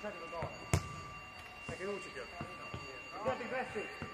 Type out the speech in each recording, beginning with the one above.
scusate lo do. luce lucido. Guardate i pezzi.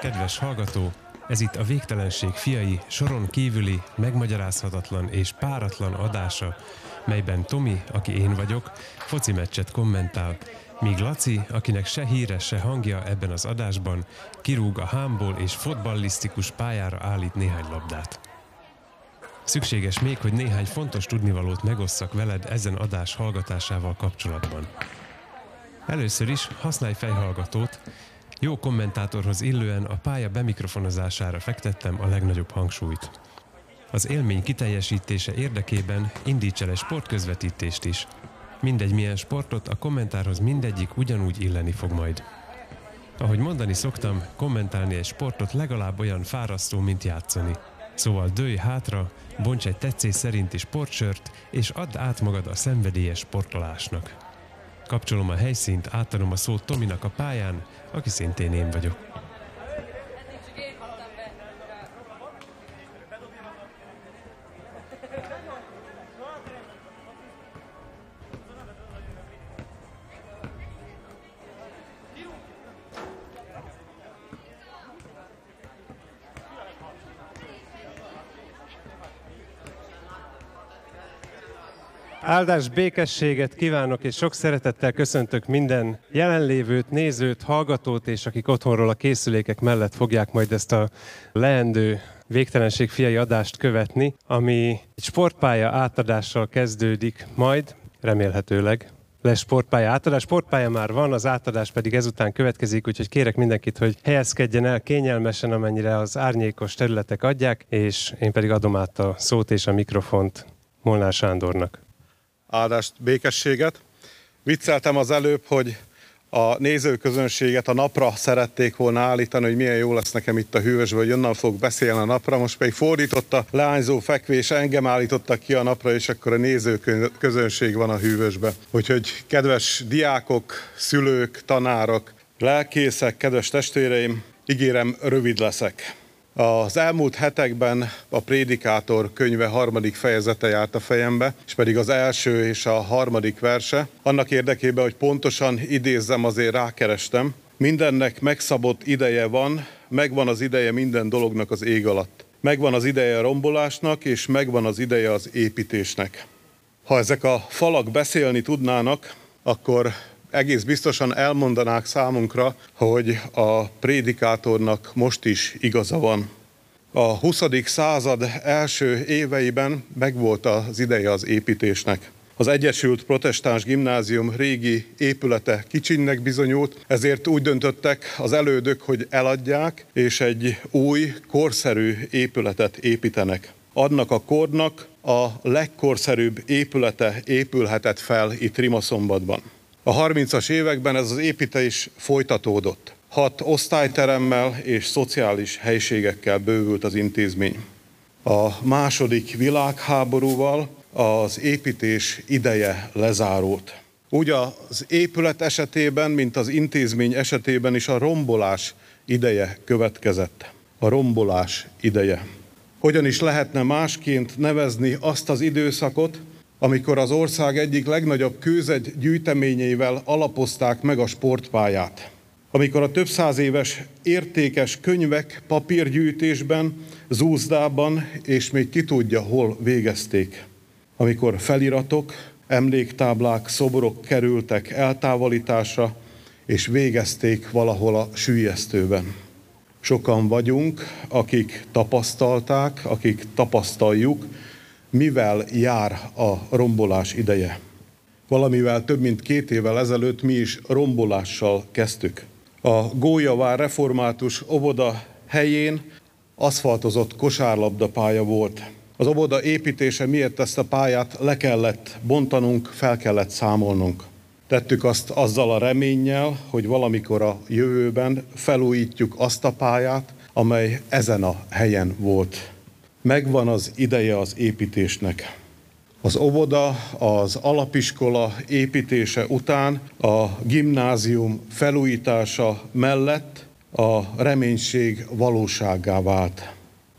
Kedves hallgató, ez itt a Végtelenség fiai soron kívüli, megmagyarázhatatlan és páratlan adása, melyben Tomi, aki én vagyok, foci meccset kommentál, míg Laci, akinek se híre, se hangja ebben az adásban, kirúg a hámból és fotballisztikus pályára állít néhány labdát. Szükséges még, hogy néhány fontos tudnivalót megosszak veled ezen adás hallgatásával kapcsolatban. Először is használj fejhallgatót, jó kommentátorhoz illően a pálya bemikrofonozására fektettem a legnagyobb hangsúlyt. Az élmény kiteljesítése érdekében indíts el egy sportközvetítést is. Mindegy milyen sportot, a kommentárhoz mindegyik ugyanúgy illeni fog majd. Ahogy mondani szoktam, kommentálni egy sportot legalább olyan fárasztó, mint játszani. Szóval dőj hátra, bonts egy tetszés szerinti sportsört, és add át magad a szenvedélyes sportolásnak. Kapcsolom a helyszínt, átadom a szót Tominak a pályán, aki szintén én vagyok. Áldás békességet kívánok, és sok szeretettel köszöntök minden jelenlévőt, nézőt, hallgatót, és akik otthonról a készülékek mellett fogják majd ezt a leendő végtelenség fiai adást követni, ami egy sportpálya átadással kezdődik majd, remélhetőleg lesz sportpálya átadás. Sportpálya már van, az átadás pedig ezután következik, úgyhogy kérek mindenkit, hogy helyezkedjen el kényelmesen, amennyire az árnyékos területek adják, és én pedig adom át a szót és a mikrofont Molnár Sándornak áldást, békességet. Vicceltem az előbb, hogy a nézőközönséget a napra szerették volna állítani, hogy milyen jó lesz nekem itt a hűvösből, hogy onnan fog beszélni a napra. Most pedig fordította leányzó fekvés, engem állítottak ki a napra, és akkor a nézőközönség van a hűvösbe. Úgyhogy kedves diákok, szülők, tanárok, lelkészek, kedves testvéreim, ígérem, rövid leszek. Az elmúlt hetekben a Prédikátor könyve harmadik fejezete járt a fejembe, és pedig az első és a harmadik verse. Annak érdekében, hogy pontosan idézzem, azért rákerestem. Mindennek megszabott ideje van, megvan az ideje minden dolognak az ég alatt. Megvan az ideje a rombolásnak, és megvan az ideje az építésnek. Ha ezek a falak beszélni tudnának, akkor egész biztosan elmondanák számunkra, hogy a prédikátornak most is igaza van. A 20. század első éveiben megvolt az ideje az építésnek. Az Egyesült Protestáns Gimnázium régi épülete kicsinnek bizonyult, ezért úgy döntöttek az elődök, hogy eladják, és egy új, korszerű épületet építenek. Adnak a kornak a legkorszerűbb épülete épülhetett fel itt Rimaszombatban. A 30-as években ez az építés folytatódott. Hat osztályteremmel és szociális helységekkel bővült az intézmény. A második világháborúval az építés ideje lezárult. Úgy az épület esetében, mint az intézmény esetében is a rombolás ideje következett. A rombolás ideje. Hogyan is lehetne másként nevezni azt az időszakot, amikor az ország egyik legnagyobb kőzegy gyűjteményeivel alapozták meg a sportpályát. Amikor a több száz éves értékes könyvek papírgyűjtésben, zúzdában és még ki tudja hol végezték. Amikor feliratok, emléktáblák, szobrok kerültek eltávolításra, és végezték valahol a sűjesztőben. Sokan vagyunk, akik tapasztalták, akik tapasztaljuk, mivel jár a rombolás ideje. Valamivel több mint két évvel ezelőtt mi is rombolással kezdtük. A Gólyavár református óvoda helyén aszfaltozott kosárlabda pálya volt. Az óvoda építése miért ezt a pályát le kellett bontanunk, fel kellett számolnunk. Tettük azt azzal a reménnyel, hogy valamikor a jövőben felújítjuk azt a pályát, amely ezen a helyen volt. Megvan az ideje az építésnek. Az óvoda, az alapiskola építése után a gimnázium felújítása mellett a reménység valóságá vált.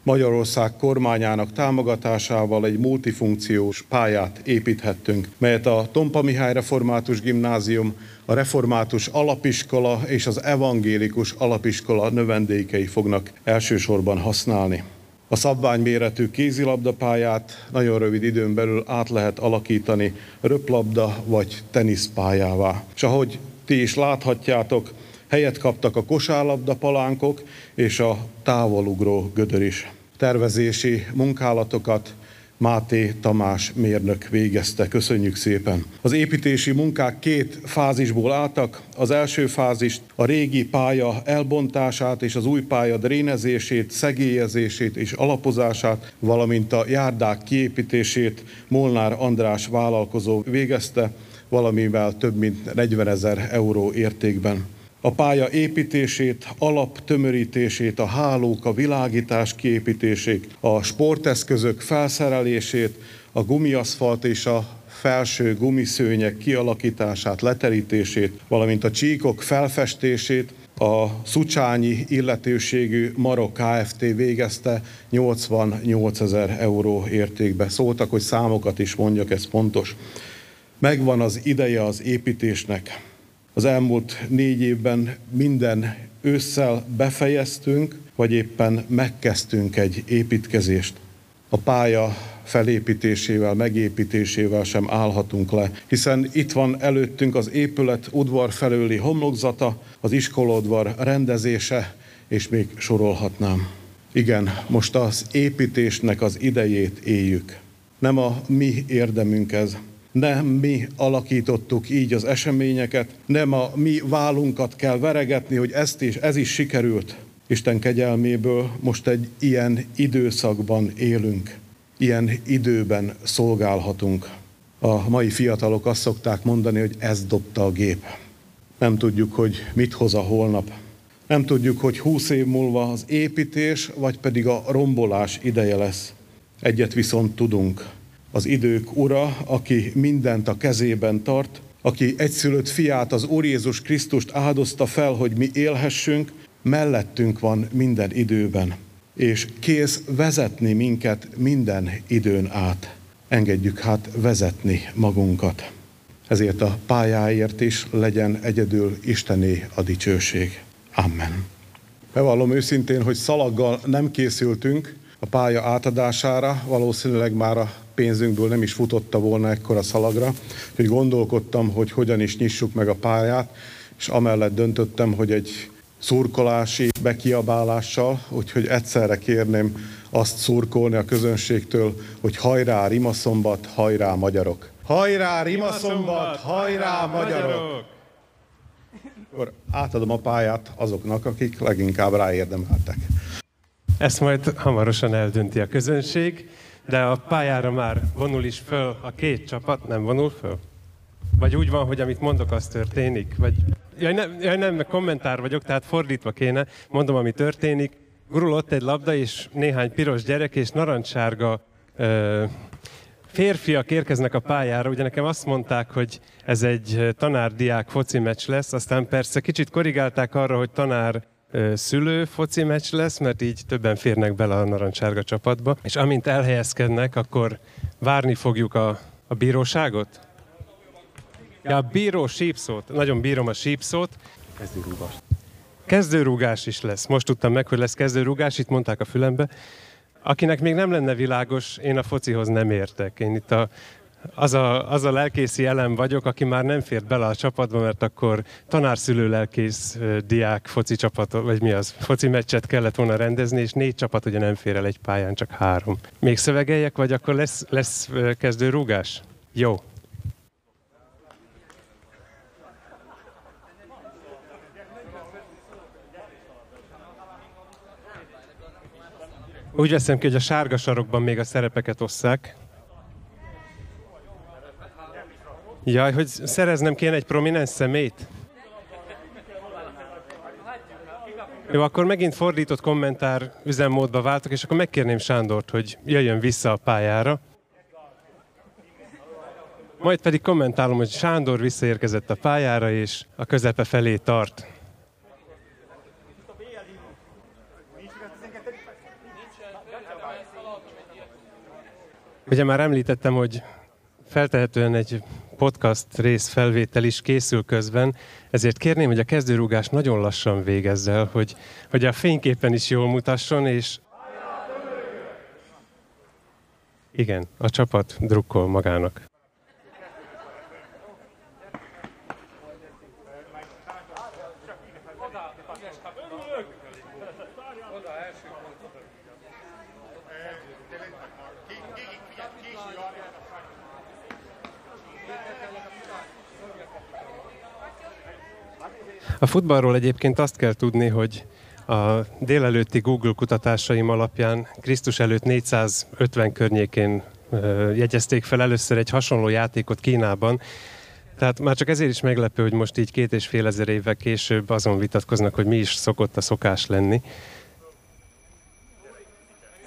Magyarország kormányának támogatásával egy multifunkciós pályát építhettünk, melyet a Tompa Mihály Református Gimnázium, a Református Alapiskola és az Evangélikus Alapiskola növendékei fognak elsősorban használni. A szabványméretű kézilabdapályát nagyon rövid időn belül át lehet alakítani röplabda vagy teniszpályává. És ahogy ti is láthatjátok, helyet kaptak a kosárlabda palánkok és a távolugró gödör is. Tervezési munkálatokat Máté Tamás mérnök végezte. Köszönjük szépen. Az építési munkák két fázisból álltak. Az első fázis a régi pálya elbontását és az új pálya drénezését, szegélyezését és alapozását, valamint a járdák kiépítését Molnár András vállalkozó végezte, valamivel több mint 40 ezer euró értékben a pálya építését, alaptömörítését, a hálók, a világítás kiépítését, a sporteszközök felszerelését, a gumiaszfalt és a felső gumiszőnyek kialakítását, leterítését, valamint a csíkok felfestését, a Szucsányi illetőségű Marok Kft. végezte 88 ezer euró értékbe. Szóltak, hogy számokat is mondjak, ez pontos. Megvan az ideje az építésnek. Az elmúlt négy évben minden ősszel befejeztünk, vagy éppen megkezdtünk egy építkezést. A pálya felépítésével, megépítésével sem állhatunk le, hiszen itt van előttünk az épület udvar felőli homlokzata, az iskolodvar rendezése, és még sorolhatnám. Igen, most az építésnek az idejét éljük. Nem a mi érdemünk ez, nem mi alakítottuk így az eseményeket, nem a mi vállunkat kell veregetni, hogy ezt is, ez is sikerült. Isten kegyelméből most egy ilyen időszakban élünk, ilyen időben szolgálhatunk. A mai fiatalok azt szokták mondani, hogy ez dobta a gép. Nem tudjuk, hogy mit hoz a holnap. Nem tudjuk, hogy húsz év múlva az építés, vagy pedig a rombolás ideje lesz. Egyet viszont tudunk, az idők ura, aki mindent a kezében tart, aki egyszülött fiát, az Úr Jézus Krisztust áldozta fel, hogy mi élhessünk, mellettünk van minden időben, és kész vezetni minket minden időn át. Engedjük hát vezetni magunkat. Ezért a pályáért is legyen egyedül Istené a dicsőség. Amen. Bevallom őszintén, hogy szalaggal nem készültünk a pálya átadására, valószínűleg már a pénzünkből nem is futotta volna ekkora szalagra, hogy gondolkodtam, hogy hogyan is nyissuk meg a pályát, és amellett döntöttem, hogy egy szurkolási bekiabálással, úgyhogy egyszerre kérném azt szurkolni a közönségtől, hogy hajrá Rimaszombat, hajrá magyarok! Hajrá Rimaszombat, hajrá magyarok! Akkor átadom a pályát azoknak, akik leginkább ráérdemeltek. Ezt majd hamarosan eldönti a közönség de a pályára már vonul is föl a két csapat, nem vonul föl? Vagy úgy van, hogy amit mondok, az történik? Vagy... Jaj, nem, jaj, nem, kommentár vagyok, tehát fordítva kéne. Mondom, ami történik. Gurul ott egy labda, és néhány piros gyerek, és narancssárga ö, férfiak érkeznek a pályára. Ugye nekem azt mondták, hogy ez egy tanár-diák foci meccs lesz, aztán persze kicsit korrigálták arra, hogy tanár szülő foci meccs lesz, mert így többen férnek bele a narancsárga csapatba, és amint elhelyezkednek, akkor várni fogjuk a, a bíróságot? Ja, a bíró sípszót. Nagyon bírom a sípszót. Kezdőrúgás. Kezdőrúgás is lesz. Most tudtam meg, hogy lesz kezdőrúgás, itt mondták a fülembe. Akinek még nem lenne világos, én a focihoz nem értek. Én itt a az a, az a lelkészi elem vagyok, aki már nem fért bele a csapatba, mert akkor tanárszülő lelkész diák foci csapat, vagy mi az, foci meccset kellett volna rendezni, és négy csapat ugye nem fér el egy pályán, csak három. Még szövegeljek, vagy akkor lesz, lesz kezdő rúgás? Jó. Úgy veszem ki, hogy a sárga sarokban még a szerepeket osszák. Jaj, hogy szereznem kéne egy prominens szemét? Jó, akkor megint fordított kommentár üzemmódba váltok, és akkor megkérném Sándort, hogy jöjjön vissza a pályára. Majd pedig kommentálom, hogy Sándor visszaérkezett a pályára, és a közepe felé tart. Ugye már említettem, hogy feltehetően egy podcast rész felvétel is készül közben, ezért kérném, hogy a kezdőrúgás nagyon lassan végezz el, hogy, hogy a fényképen is jól mutasson, és igen, a csapat drukkol magának. A futballról egyébként azt kell tudni, hogy a délelőtti Google kutatásaim alapján Krisztus előtt 450 környékén jegyezték fel először egy hasonló játékot Kínában, tehát már csak ezért is meglepő, hogy most így két és fél ezer évvel később azon vitatkoznak, hogy mi is szokott a szokás lenni.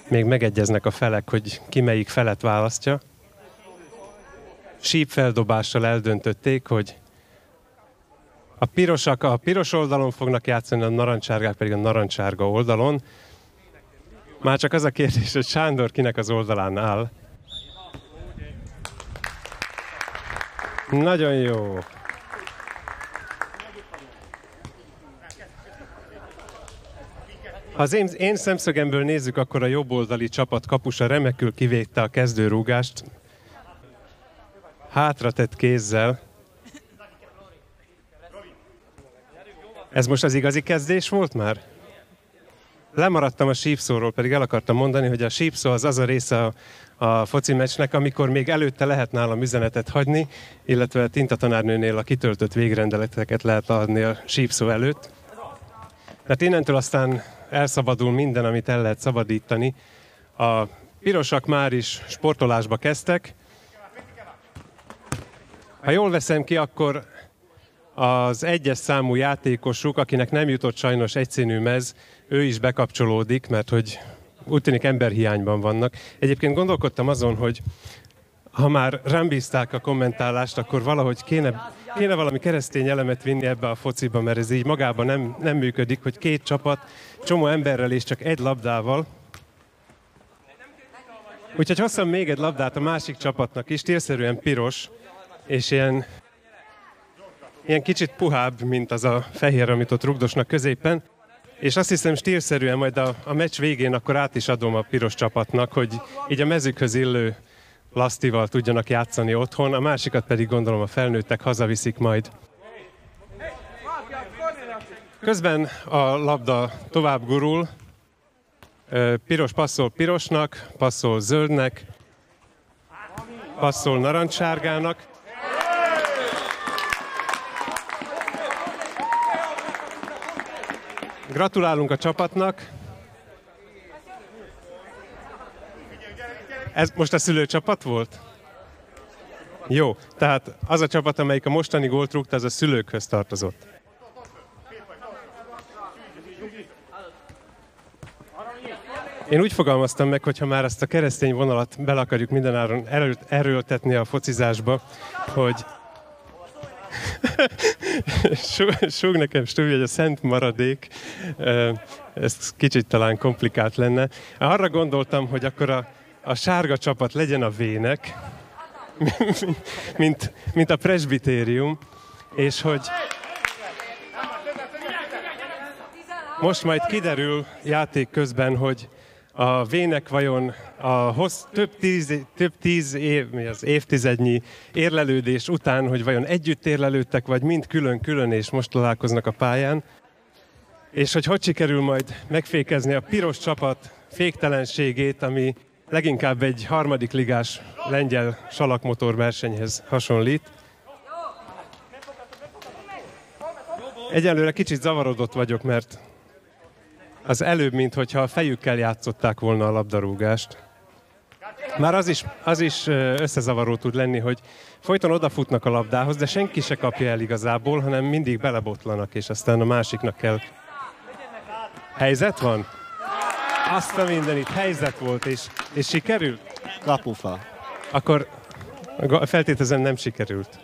Még megegyeznek a felek, hogy ki melyik felet választja. Sípfeldobással eldöntötték, hogy a pirosak a piros oldalon fognak játszani, a narancsárgák pedig a narancsárga oldalon. Már csak az a kérdés, hogy Sándor kinek az oldalán áll. Nagyon jó. Ha az én, én szemszögemből nézzük, akkor a jobboldali csapat kapusa remekül kivédte a kezdőrúgást. Hátra tett kézzel. Ez most az igazi kezdés volt már? Lemaradtam a sípszóról, pedig el akartam mondani, hogy a sípszó az az a része a, a foci meccsnek, amikor még előtte lehet nálam üzenetet hagyni, illetve a tintatanárnőnél a kitöltött végrendeleteket lehet adni a sípszó előtt. Tehát innentől aztán elszabadul minden, amit el lehet szabadítani. A pirosak már is sportolásba kezdtek. Ha jól veszem ki, akkor az egyes számú játékosuk, akinek nem jutott sajnos egyszínű mez, ő is bekapcsolódik, mert hogy úgy tűnik emberhiányban vannak. Egyébként gondolkodtam azon, hogy ha már rám a kommentálást, akkor valahogy kéne, kéne valami keresztény elemet vinni ebbe a fociba, mert ez így magában nem, nem működik, hogy két csapat, csomó emberrel és csak egy labdával. Úgyhogy hoztam még egy labdát a másik csapatnak is, térszerűen piros, és ilyen ilyen kicsit puhább, mint az a fehér, amit ott rugdosnak középen. És azt hiszem stílszerűen majd a, a meccs végén akkor át is adom a piros csapatnak, hogy így a mezükhöz illő lasztival tudjanak játszani otthon, a másikat pedig gondolom a felnőttek hazaviszik majd. Közben a labda tovább gurul, piros passzol pirosnak, passzol zöldnek, passzol narancssárgának, Gratulálunk a csapatnak. Ez most a szülőcsapat volt? Jó, tehát az a csapat, amelyik a mostani gólt rúgta, az a szülőkhöz tartozott. Én úgy fogalmaztam meg, hogy ha már ezt a keresztény vonalat bele akarjuk mindenáron erőltetni a focizásba, hogy Súg nekem stúdió, hogy a szent maradék, ez kicsit talán komplikált lenne. Arra gondoltam, hogy akkor a, a sárga csapat legyen a vének, mint, mint a presbitérium, és hogy most majd kiderül játék közben, hogy a vének vajon a hossz, több, tíz, több tíz év, mi az évtizednyi érlelődés után, hogy vajon együtt érlelődtek, vagy mind külön-külön, és most találkoznak a pályán, és hogy hogy sikerül majd megfékezni a piros csapat féktelenségét, ami leginkább egy harmadik ligás lengyel salakmotor versenyhez hasonlít. Egyelőre kicsit zavarodott vagyok, mert az előbb, mint hogyha a fejükkel játszották volna a labdarúgást. Már az is, az is összezavaró tud lenni, hogy folyton odafutnak a labdához, de senki se kapja el igazából, hanem mindig belebotlanak, és aztán a másiknak kell. Helyzet van? Azt a mindenit, helyzet volt, és, és sikerült? Kapufa. Akkor feltételezem nem sikerült.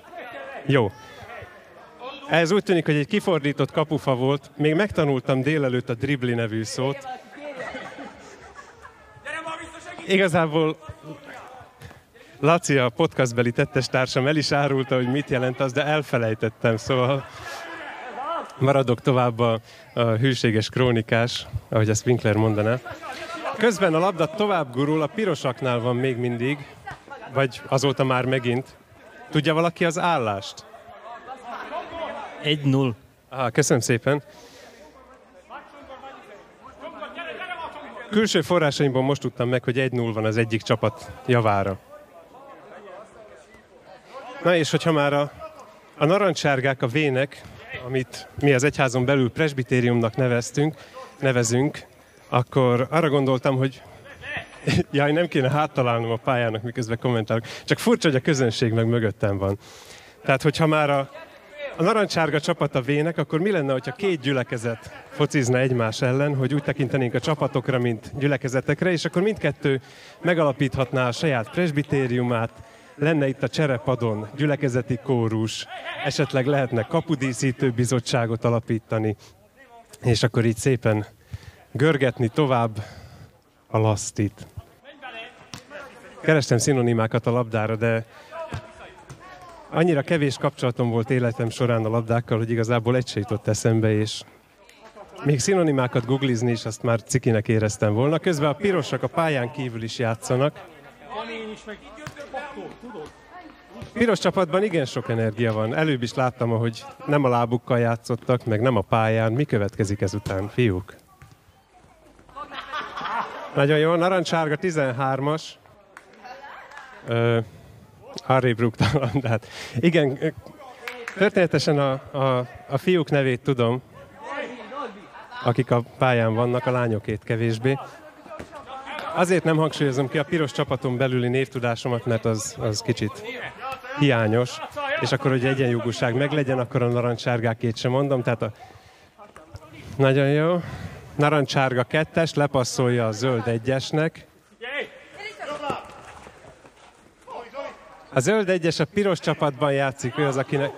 Jó. Ez úgy tűnik, hogy egy kifordított kapufa volt. Még megtanultam délelőtt a dribli nevű szót. Igazából Laci, a podcastbeli tettestársam el is árulta, hogy mit jelent az, de elfelejtettem, szóval maradok tovább a, a hűséges krónikás, ahogy ezt Winkler mondaná. Közben a labda tovább gurul, a pirosaknál van még mindig, vagy azóta már megint. Tudja valaki az állást? 1-0. Ah, köszönöm szépen. Külső forrásaimból most tudtam meg, hogy 1-0 van az egyik csapat javára. Na és hogyha már a, a narancssárgák, a vének, amit mi az egyházon belül presbitériumnak neveztünk, nevezünk, akkor arra gondoltam, hogy jaj, nem kéne háttalálnom a pályának, miközben kommentálok. Csak furcsa, hogy a közönség meg mögöttem van. Tehát, hogyha már a, a narancsárga csapat a vének, akkor mi lenne, hogyha két gyülekezet focizna egymás ellen, hogy úgy tekintenénk a csapatokra, mint gyülekezetekre, és akkor mindkettő megalapíthatná a saját presbitériumát, lenne itt a cserepadon gyülekezeti kórus, esetleg lehetne kapudíszítő bizottságot alapítani, és akkor így szépen görgetni tovább a lasztit. Kerestem szinonimákat a labdára, de annyira kevés kapcsolatom volt életem során a labdákkal, hogy igazából egy se jutott eszembe, és még szinonimákat googlizni is azt már cikinek éreztem volna. Közben a pirosak a pályán kívül is játszanak. Piros csapatban igen sok energia van. Előbb is láttam, hogy nem a lábukkal játszottak, meg nem a pályán. Mi következik ezután, fiúk? Nagyon jó, narancsárga 13-as. Uh, arrébb rúgtam hát Igen, történetesen a, a, a fiúk nevét tudom, akik a pályán vannak, a lányokét kevésbé. Azért nem hangsúlyozom ki a piros csapaton belüli névtudásomat, mert az, az kicsit hiányos, és akkor, hogy egyenjogúság meglegyen, akkor a narancsárgákét sem mondom, tehát a... Nagyon jó. Narancsárga kettes, lepasszolja a zöld egyesnek. A zöld egyes a piros csapatban játszik, ő az, akinek...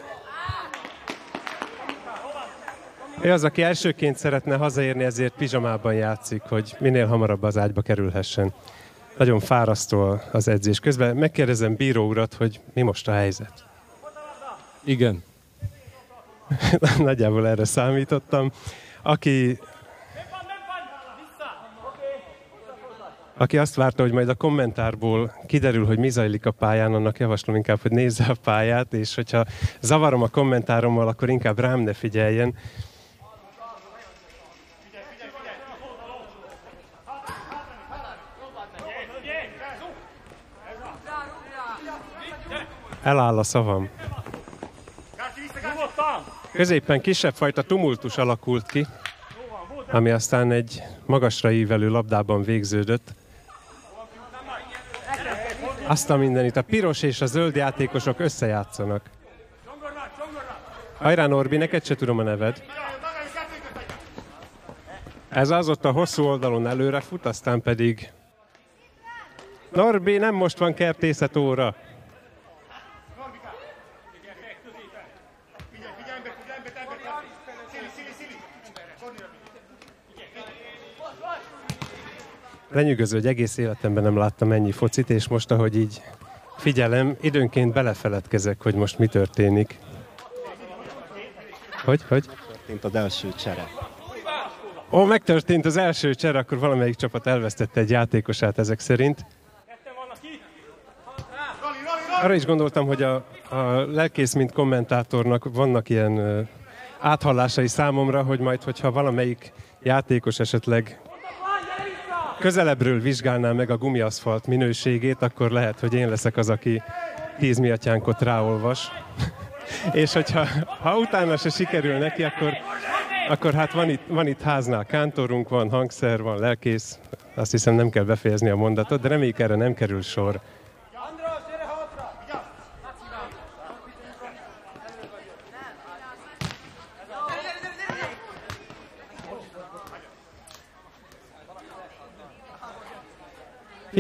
Ő az, aki elsőként szeretne hazaérni, ezért pizsamában játszik, hogy minél hamarabb az ágyba kerülhessen. Nagyon fárasztó az edzés. Közben megkérdezem bíró urat, hogy mi most a helyzet. Igen. Nagyjából erre számítottam. Aki Aki azt várta, hogy majd a kommentárból kiderül, hogy mi zajlik a pályán, annak javaslom inkább, hogy nézze a pályát, és hogyha zavarom a kommentárommal, akkor inkább rám ne figyeljen. Eláll a szavam. Középen kisebb fajta tumultus alakult ki, ami aztán egy magasra ívelő labdában végződött. Azt a mindenit, a piros és a zöld játékosok összejátszanak. Hajrá Norbi, neked se tudom a neved. Ez az ott a hosszú oldalon előre fut, aztán pedig... Norbi, nem most van kertészet óra. Lenyűgöző, hogy egész életemben nem láttam ennyi focit, és most, ahogy így figyelem, időnként belefeledkezek, hogy most mi történik. Hogy, hogy? Történt az első csere. Ó, megtörtént az első cser, akkor valamelyik csapat elvesztette egy játékosát ezek szerint. Arra is gondoltam, hogy a, a lelkész, mint kommentátornak vannak ilyen áthallásai számomra, hogy majd, hogyha valamelyik játékos esetleg közelebbről vizsgálná meg a gumiaszfalt minőségét, akkor lehet, hogy én leszek az, aki tíz miatyánkot ráolvas. És hogyha ha utána se sikerül neki, akkor, akkor hát van itt, van itt háznál kántorunk, van hangszer, van lelkész, azt hiszem nem kell befejezni a mondatot, de reméljük erre nem kerül sor.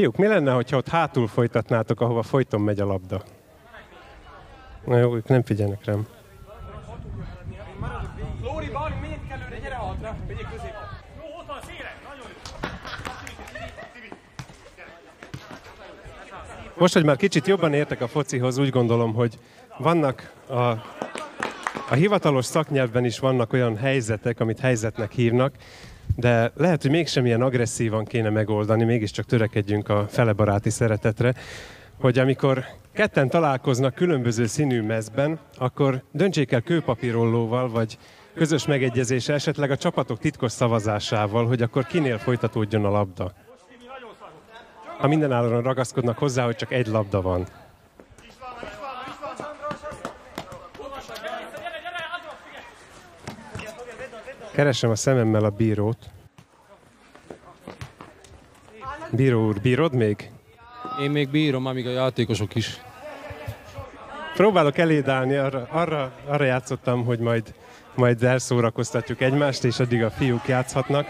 Fiúk, mi lenne, hogyha ott hátul folytatnátok, ahova folyton megy a labda? Na jó, ők nem figyelnek rám. Lóri, Bali, menjünk előre, gyere hátra, vegyék közé. Jó, ott van széle, nagyon Most, hogy már kicsit jobban értek a focihoz, úgy gondolom, hogy vannak a, a hivatalos szaknyelvben is vannak olyan helyzetek, amit helyzetnek hívnak, de lehet, hogy mégsem ilyen agresszívan kéne megoldani, mégiscsak törekedjünk a felebaráti szeretetre, hogy amikor ketten találkoznak különböző színű mezben, akkor döntsék el kőpapírollóval, vagy közös megegyezése, esetleg a csapatok titkos szavazásával, hogy akkor kinél folytatódjon a labda. Ha minden állóan ragaszkodnak hozzá, hogy csak egy labda van. Keresem a szememmel a bírót. Bíró úr, bírod még? Én még bírom, amíg a játékosok is. Próbálok elédálni, arra, arra, arra játszottam, hogy majd, majd elszórakoztatjuk egymást, és addig a fiúk játszhatnak.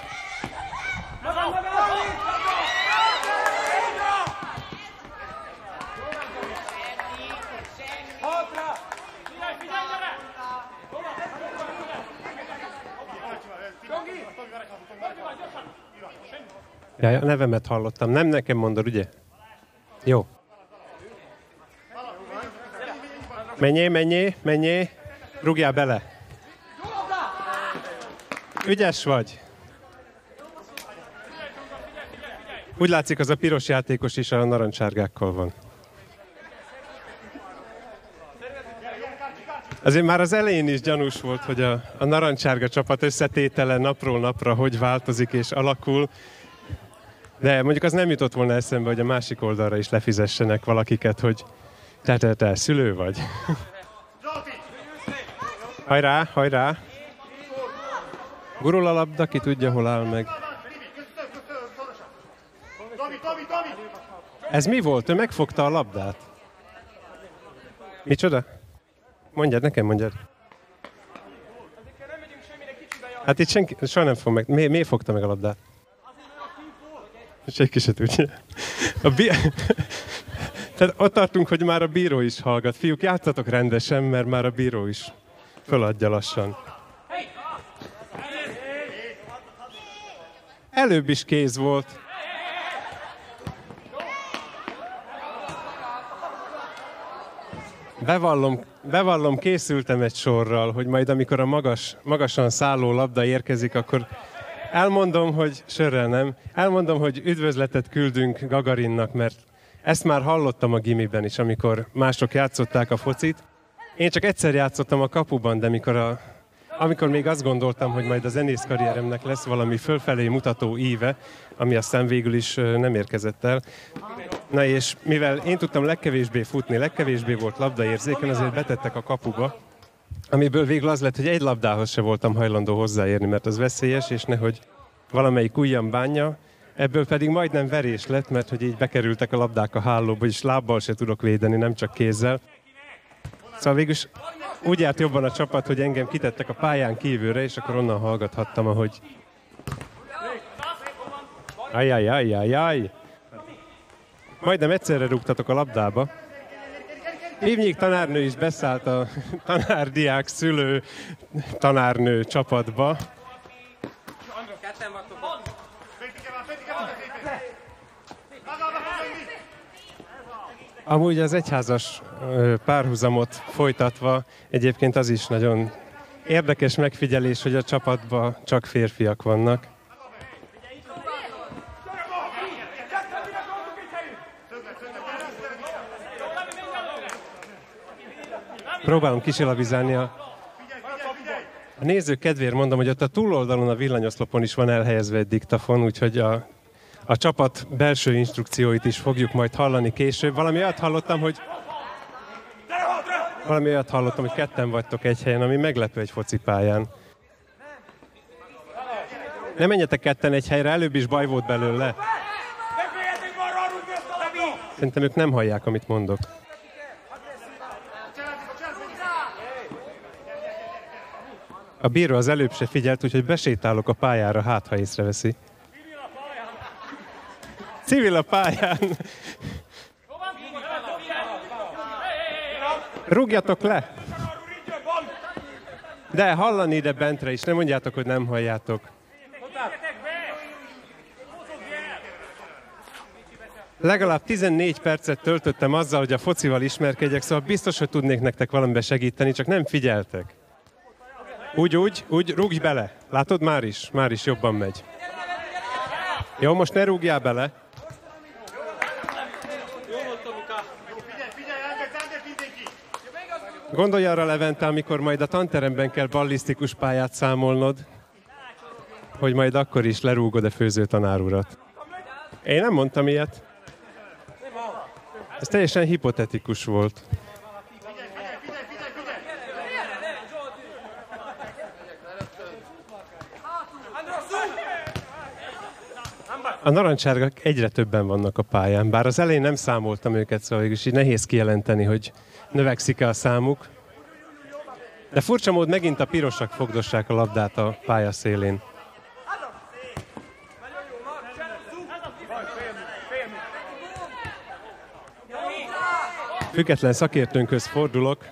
Ja, a nevemet hallottam. Nem nekem mondod, ugye? Jó. Menjé, menjé, menjé. Rúgjál bele. Ügyes vagy. Úgy látszik, az a piros játékos is a narancsárgákkal van. Azért már az elején is gyanús volt, hogy a, a narancsárga csapat összetétele napról napra hogy változik és alakul. De mondjuk az nem jutott volna eszembe, hogy a másik oldalra is lefizessenek valakiket, hogy te, te, te, szülő vagy. hajrá, hajrá! Gurul a labda, ki tudja, hol áll meg. Ez mi volt? Ő megfogta a labdát. Micsoda? Mondjad, nekem mondjad. Hát itt senki, soha nem fog meg. Mi, miért fogta meg a labdát? Senki se tudja. A bi- Tehát ott tartunk, hogy már a bíró is hallgat. Fiúk, játszatok rendesen, mert már a bíró is föladja lassan. Előbb is kéz volt. Bevallom, bevallom, készültem egy sorral, hogy majd amikor a magas, magasan szálló labda érkezik, akkor elmondom, hogy sörrel nem, elmondom, hogy üdvözletet küldünk Gagarinnak, mert ezt már hallottam a gimiben is, amikor mások játszották a focit. Én csak egyszer játszottam a kapuban, de mikor, a, amikor még azt gondoltam, hogy majd a zenész karrieremnek lesz valami fölfelé mutató íve, ami aztán végül is nem érkezett el. Na és mivel én tudtam legkevésbé futni, legkevésbé volt labdaérzéken, azért betettek a kapuba, amiből végül az lett, hogy egy labdához se voltam hajlandó hozzáérni, mert az veszélyes, és nehogy valamelyik ujjam bánja, Ebből pedig majdnem verés lett, mert hogy így bekerültek a labdák a hálóba, és lábbal se tudok védeni, nem csak kézzel. Szóval végülis úgy járt jobban a csapat, hogy engem kitettek a pályán kívülre, és akkor onnan hallgathattam, ahogy... Ajajajajaj! Majdnem egyszerre rúgtatok a labdába. Évnyik tanárnő is beszállt a tanárdiák szülő tanárnő csapatba. Amúgy az egyházas párhuzamot folytatva egyébként az is nagyon Érdekes megfigyelés, hogy a csapatban csak férfiak vannak. Próbálom kisilabizálni a... A nézők kedvéért mondom, hogy ott a túloldalon a villanyoszlopon is van elhelyezve egy diktafon, úgyhogy a, a csapat belső instrukcióit is fogjuk majd hallani később. Valami olyat hallottam, hogy valami olyat hallottam, hogy ketten vagytok egy helyen, ami meglepő egy focipályán. Nem menjetek ketten egy helyre, előbb is baj volt belőle. Szerintem ők nem hallják, amit mondok. A bíró az előbb se figyelt, úgyhogy besétálok a pályára, hát ha észreveszi. Civil a pályán! Rúgjatok le! De hallani ide bentre is, nem mondjátok, hogy nem halljátok. Legalább 14 percet töltöttem azzal, hogy a focival ismerkedjek, szóval biztos, hogy tudnék nektek valamiben segíteni, csak nem figyeltek. Úgy, úgy, úgy, rúgj bele. Látod, már is, már is jobban megy. Jó, most ne rúgjál bele. Gondolj arra, Levente, amikor majd a tanteremben kell ballisztikus pályát számolnod, hogy majd akkor is lerúgod a főző tanárurat. Én nem mondtam ilyet. Ez teljesen hipotetikus volt. A narancsárgak egyre többen vannak a pályán, bár az elején nem számoltam őket, szóval is így nehéz kijelenteni, hogy növekszik-e a számuk. De furcsa mód megint a pirosak fogdossák a labdát a pálya szélén. Független szakértőnkhöz fordulok.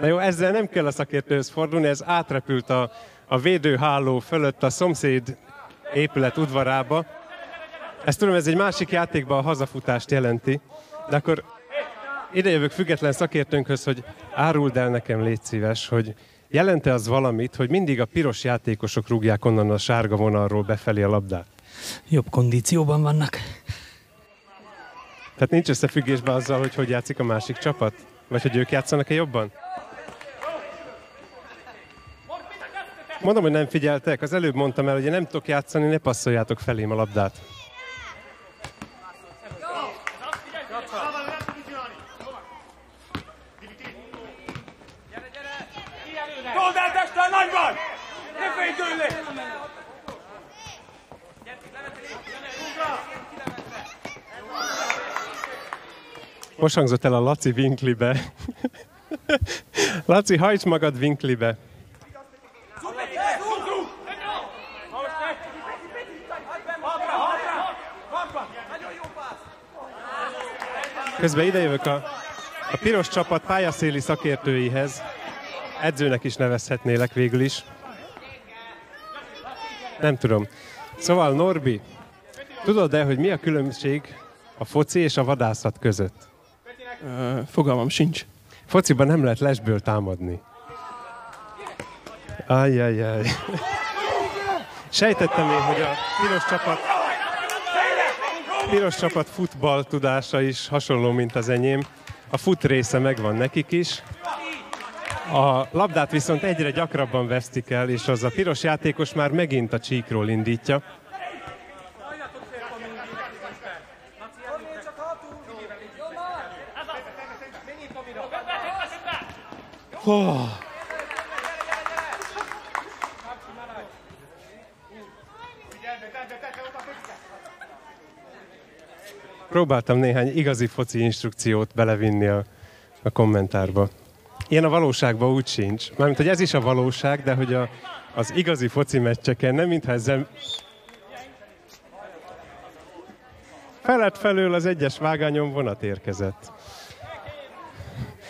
Na jó, ezzel nem kell a szakértőhöz fordulni, ez átrepült a, a védőháló fölött a szomszéd épület udvarába. Ezt tudom, ez egy másik játékban a hazafutást jelenti, de akkor idejövök független szakértőnkhöz, hogy áruld el nekem, légy szíves, hogy jelente az valamit, hogy mindig a piros játékosok rúgják onnan a sárga vonalról befelé a labdát? Jobb kondícióban vannak. Tehát nincs összefüggésben azzal, hogy hogy játszik a másik csapat? Vagy hogy ők játszanak-e jobban? Mondom, hogy nem figyeltek. Az előbb mondtam el, hogy nem tudok játszani, ne passzoljátok felém a labdát. Most hangzott el a Laci Winklibe. Laci, hajts magad Winklibe. Közben idejövök a, a piros csapat pályaszéli szakértőihez. Edzőnek is nevezhetnélek végül is. Nem tudom. Szóval Norbi, tudod-e, hogy mi a különbség a foci és a vadászat között? Fogalmam sincs. Fociban nem lehet lesből támadni. Ajjajjaj. Sejtettem én, hogy a piros csapat piros csapat futball tudása is hasonló, mint az enyém. A fut része megvan nekik is. A labdát viszont egyre gyakrabban vesztik el, és az a piros játékos már megint a csíkról indítja. Oh. Próbáltam néhány igazi foci instrukciót belevinni a, a kommentárba. Ilyen a valóságban úgy sincs. Mármint, hogy ez is a valóság, de hogy a, az igazi foci meccseken nem mintha ezzel... Felett felől az egyes vágányon vonat érkezett.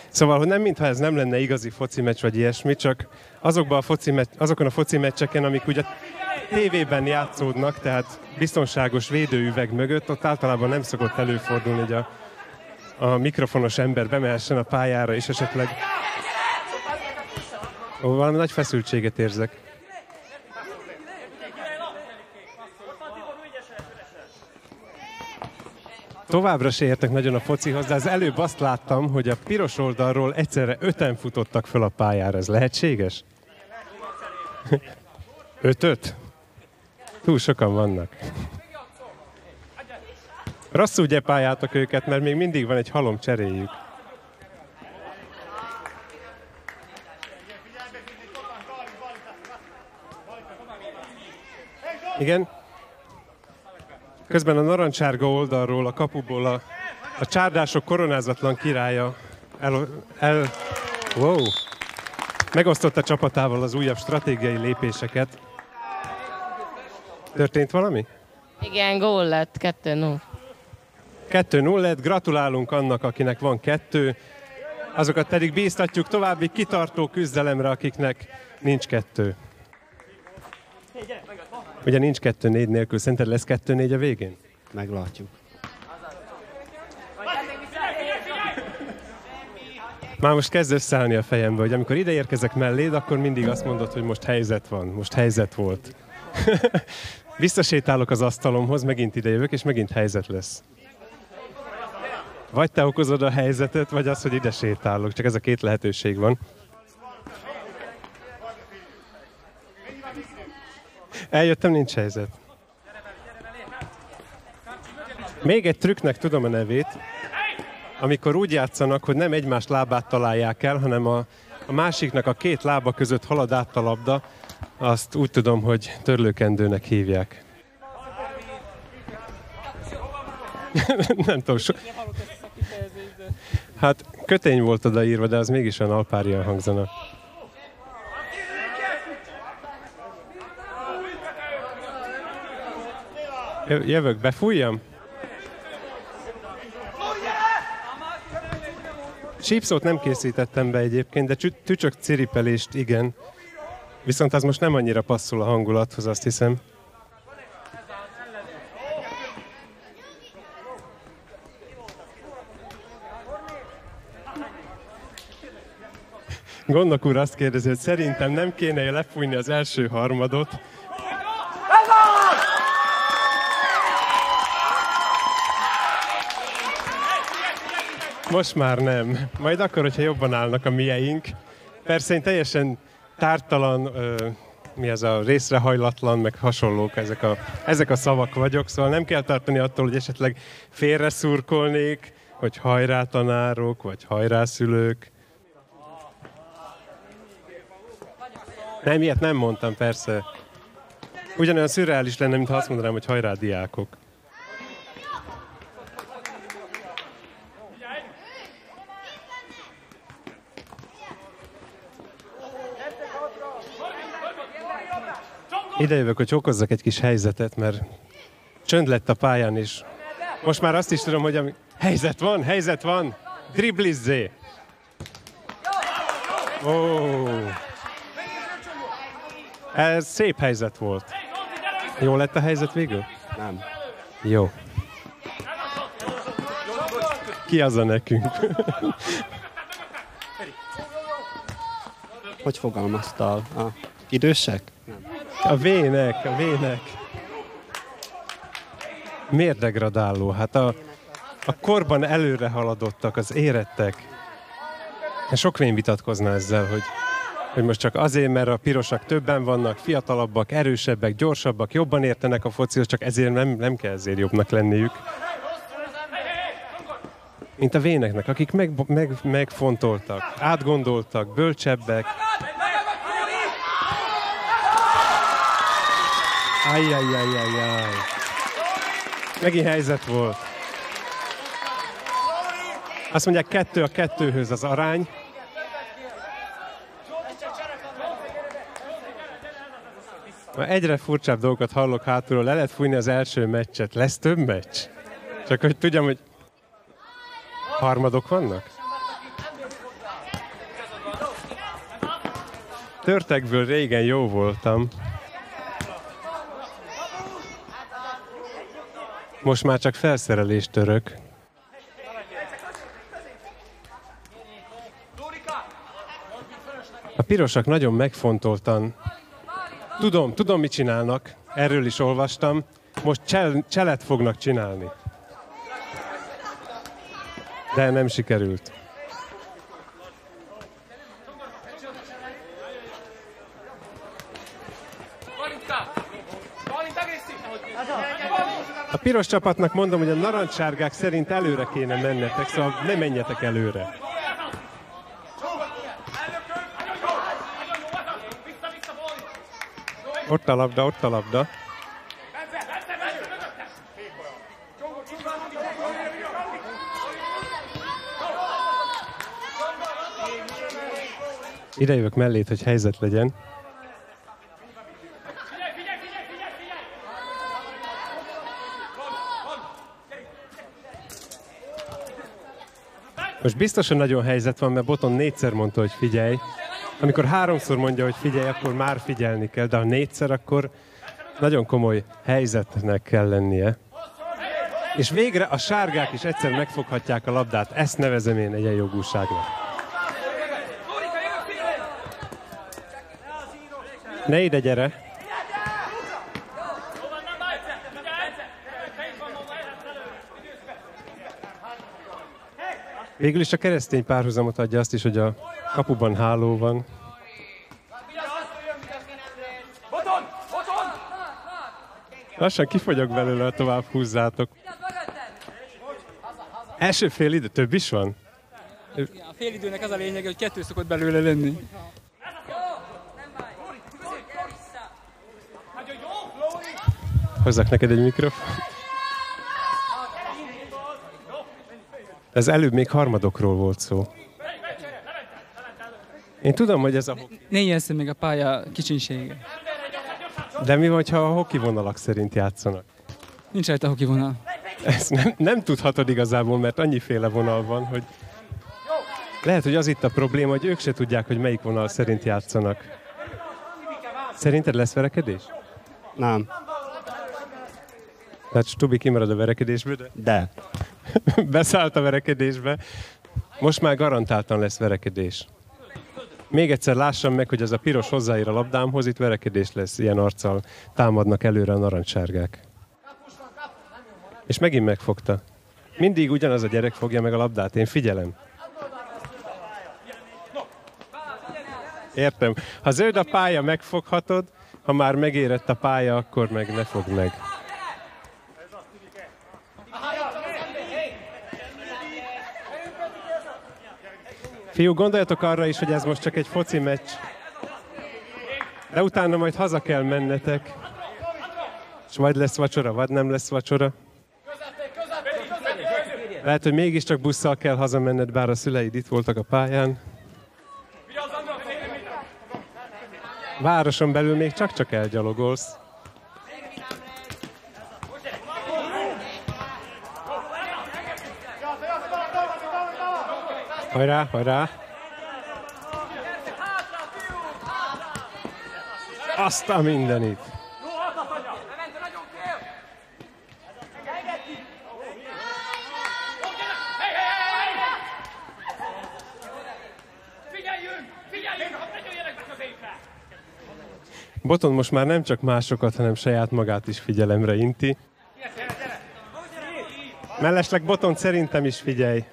Szóval, hogy nem mintha ez nem lenne igazi foci meccs vagy ilyesmi, csak azokban a foci meccs, azokon a foci meccseken, amik ugye tévében játszódnak, tehát biztonságos védőüveg mögött, ott általában nem szokott előfordulni, hogy a, a mikrofonos ember bemehessen a pályára, és esetleg Ó, valami nagy feszültséget érzek. Továbbra se értek nagyon a focihoz, de az előbb azt láttam, hogy a piros oldalról egyszerre öten futottak föl a pályára. Ez lehetséges? Ötöt? Túl sokan vannak. Rosszul gyepáljátok őket, mert még mindig van egy halom cseréjük. Igen? Közben a narancsárga oldalról, a kapuból a, a csárdások koronázatlan királya el, el, wow, megosztotta csapatával az újabb stratégiai lépéseket. Történt valami? Igen, gól lett, 2-0. 2-0 lett, gratulálunk annak, akinek van kettő, azokat pedig bíztatjuk további kitartó küzdelemre, akiknek nincs kettő. Ugye nincs kettő négy nélkül, szerinted lesz kettő négy a végén? Meglátjuk. Már most kezd összeállni a fejembe, hogy amikor ide érkezek melléd, akkor mindig azt mondod, hogy most helyzet van, most helyzet volt. Visszasétálok az asztalomhoz, megint ide jövök, és megint helyzet lesz. Vagy te okozod a helyzetet, vagy az, hogy ide sétálok. Csak ez a két lehetőség van. Eljöttem, nincs helyzet. Még egy trükknek tudom a nevét, amikor úgy játszanak, hogy nem egymás lábát találják el, hanem a, a másiknak a két lába között halad át a labda, azt úgy tudom, hogy törlőkendőnek hívják. nem tudom, so... Hát kötény volt odaírva, de az mégis olyan alpárian hangzana. Jövök, befújjam? Sípszót nem készítettem be egyébként, de tücsök ciripelést igen. Viszont az most nem annyira passzol a hangulathoz, azt hiszem. Gondok úr azt kérdezi, hogy szerintem nem kéne lefújni az első harmadot, Most már nem. Majd akkor, hogyha jobban állnak a mieink. Persze én teljesen tártalan, ö, mi ez a részrehajlatlan, meg hasonlók, ezek a, ezek a szavak vagyok, szóval nem kell tartani attól, hogy esetleg félre szurkolnék, hogy hajrá tanárok, vagy hajrá szülők. Nem, ilyet nem mondtam, persze. Ugyanolyan szürreális lenne, mintha azt mondanám, hogy hajrá diákok. Ide jövök, hogy okozzak egy kis helyzetet, mert csönd lett a pályán is. Most már azt is tudom, hogy ami... helyzet van, helyzet van, driblizzé. Ó. Oh. Ez szép helyzet volt. Jó lett a helyzet végül? Nem. Jó. Ki az a nekünk? Hogy fogalmaztál? Ah, idősek? Nem. A vének, a vének. Miért degradáló? Hát a, a korban előre haladottak, az érettek. Sok vén vitatkozna ezzel, hogy, hogy most csak azért, mert a pirosak többen vannak, fiatalabbak, erősebbek, gyorsabbak, jobban értenek a focihoz, csak ezért nem, nem kell ezért jobbnak lenniük. Mint a véneknek, akik meg, meg, megfontoltak, átgondoltak, bölcsebbek, Ajjajjajjajjaj. Megint helyzet volt. Azt mondják, kettő a kettőhöz az arány. Ma egyre furcsább dolgokat hallok hátulról, le lehet fújni az első meccset. Lesz több meccs? Csak hogy tudjam, hogy harmadok vannak? Törtekből régen jó voltam. Most már csak felszerelés török. A pirosak nagyon megfontoltan. Tudom, tudom, mit csinálnak. Erről is olvastam. Most csel, cselet fognak csinálni. De nem sikerült. Piros csapatnak mondom, hogy a narancssárgák szerint előre kéne mennetek, szóval ne menjetek előre. Ott a labda, ott a labda. Ide jövök mellét, hogy helyzet legyen. Most biztosan nagyon helyzet van, mert Boton négyszer mondta, hogy figyelj. Amikor háromszor mondja, hogy figyelj, akkor már figyelni kell, de ha négyszer, akkor nagyon komoly helyzetnek kell lennie. És végre a sárgák is egyszer megfoghatják a labdát. Ezt nevezem én egyenjogúságnak. Ne ide gyere! Végül is a keresztény párhuzamot adja azt is, hogy a kapuban háló van. Lassan kifogyok belőle, ha tovább húzzátok. Első fél idő, több is van? A fél időnek az a lényeg, hogy kettő szokott belőle lenni. Hozzak neked egy mikrofon. Ez előbb még harmadokról volt szó. Én tudom, hogy ez a hoki. Ne ijedszem meg a pálya kicsinsége. De mi van, ha a hoki vonalak szerint játszanak? Nincs rajta hoki vonal. Ezt nem, nem tudhatod igazából, mert annyiféle vonal van, hogy lehet, hogy az itt a probléma, hogy ők se tudják, hogy melyik vonal szerint játszanak. Szerinted lesz verekedés? Nem. Tehát Stubi kimarad a verekedésből, de De. beszállt a verekedésbe. Most már garantáltan lesz verekedés. Még egyszer lássam meg, hogy ez a piros hozzáír a labdámhoz, itt verekedés lesz, ilyen arccal támadnak előre a narancssárgák. És megint megfogta. Mindig ugyanaz a gyerek fogja meg a labdát, én figyelem. Értem. Ha zöld a pálya, megfoghatod, ha már megérett a pálya, akkor meg ne fogd meg. Fiú, gondoljatok arra is, hogy ez most csak egy foci meccs. De utána majd haza kell mennetek. És vagy lesz vacsora, vagy nem lesz vacsora. Lehet, hogy mégiscsak busszal kell hazamenned, bár a szüleid itt voltak a pályán. Városon belül még csak-csak elgyalogolsz. Hajrá, hajrá! Azt a mindenit! Boton most már nem csak másokat, hanem saját magát is figyelemre inti. Mellesleg Boton szerintem is figyelj.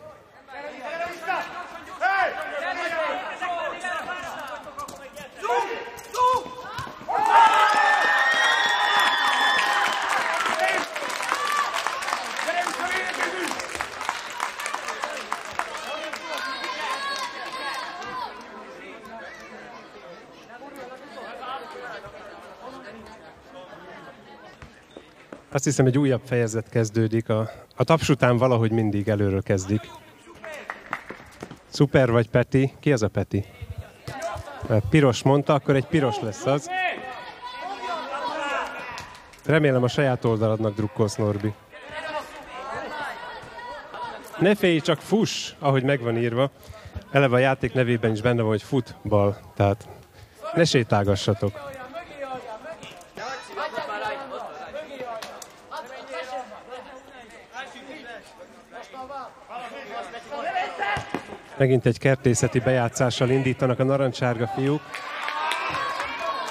Azt hiszem, egy újabb fejezet kezdődik. A, a taps után valahogy mindig előről kezdik. Szuper vagy Peti? Ki az a Peti? Piros mondta, akkor egy piros lesz az. Remélem a saját oldaladnak drukkolsz, Norbi. Ne félj, csak fuss, ahogy megvan írva. Eleve a játék nevében is benne van, hogy futball, tehát ne sétálgassatok. Megint egy kertészeti bejátszással indítanak a narancsárga fiúk.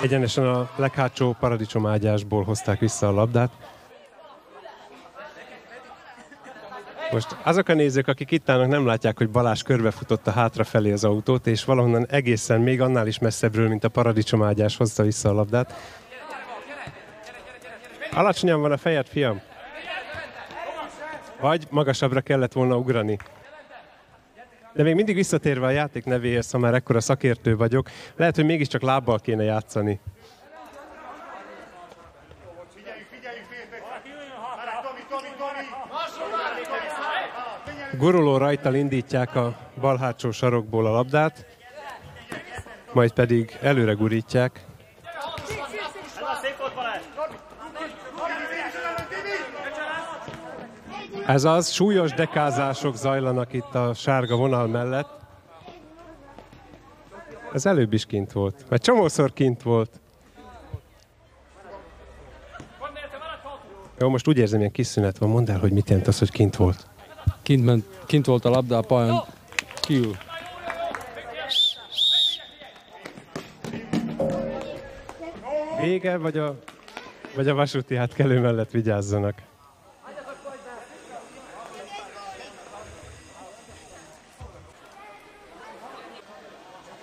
Egyenesen a leghátsó paradicsomágyásból hozták vissza a labdát. Most azok a nézők, akik itt állnak, nem látják, hogy Balázs körbefutott a hátrafelé az autót, és valahonnan egészen még annál is messzebbről, mint a paradicsomágyás hozta vissza a labdát. Alacsonyan van a fejed, fiam? Vagy magasabbra kellett volna ugrani? De még mindig visszatérve a játék nevéhez, ha már ekkora szakértő vagyok, lehet, hogy mégiscsak lábbal kéne játszani. Guruló rajtal indítják a bal hátsó sarokból a labdát, majd pedig előre gurítják. Ez az, súlyos dekázások zajlanak itt a sárga vonal mellett. Ez előbb is kint volt, vagy csomószor kint volt. Jó, most úgy érzem, ilyen kis szünet van. Mondd el, hogy mit jelent az, hogy kint volt. Kint, ment, kint volt a labda a pályán, kívül. Vége, vagy a, vagy a vasúti átkelő mellett vigyázzanak.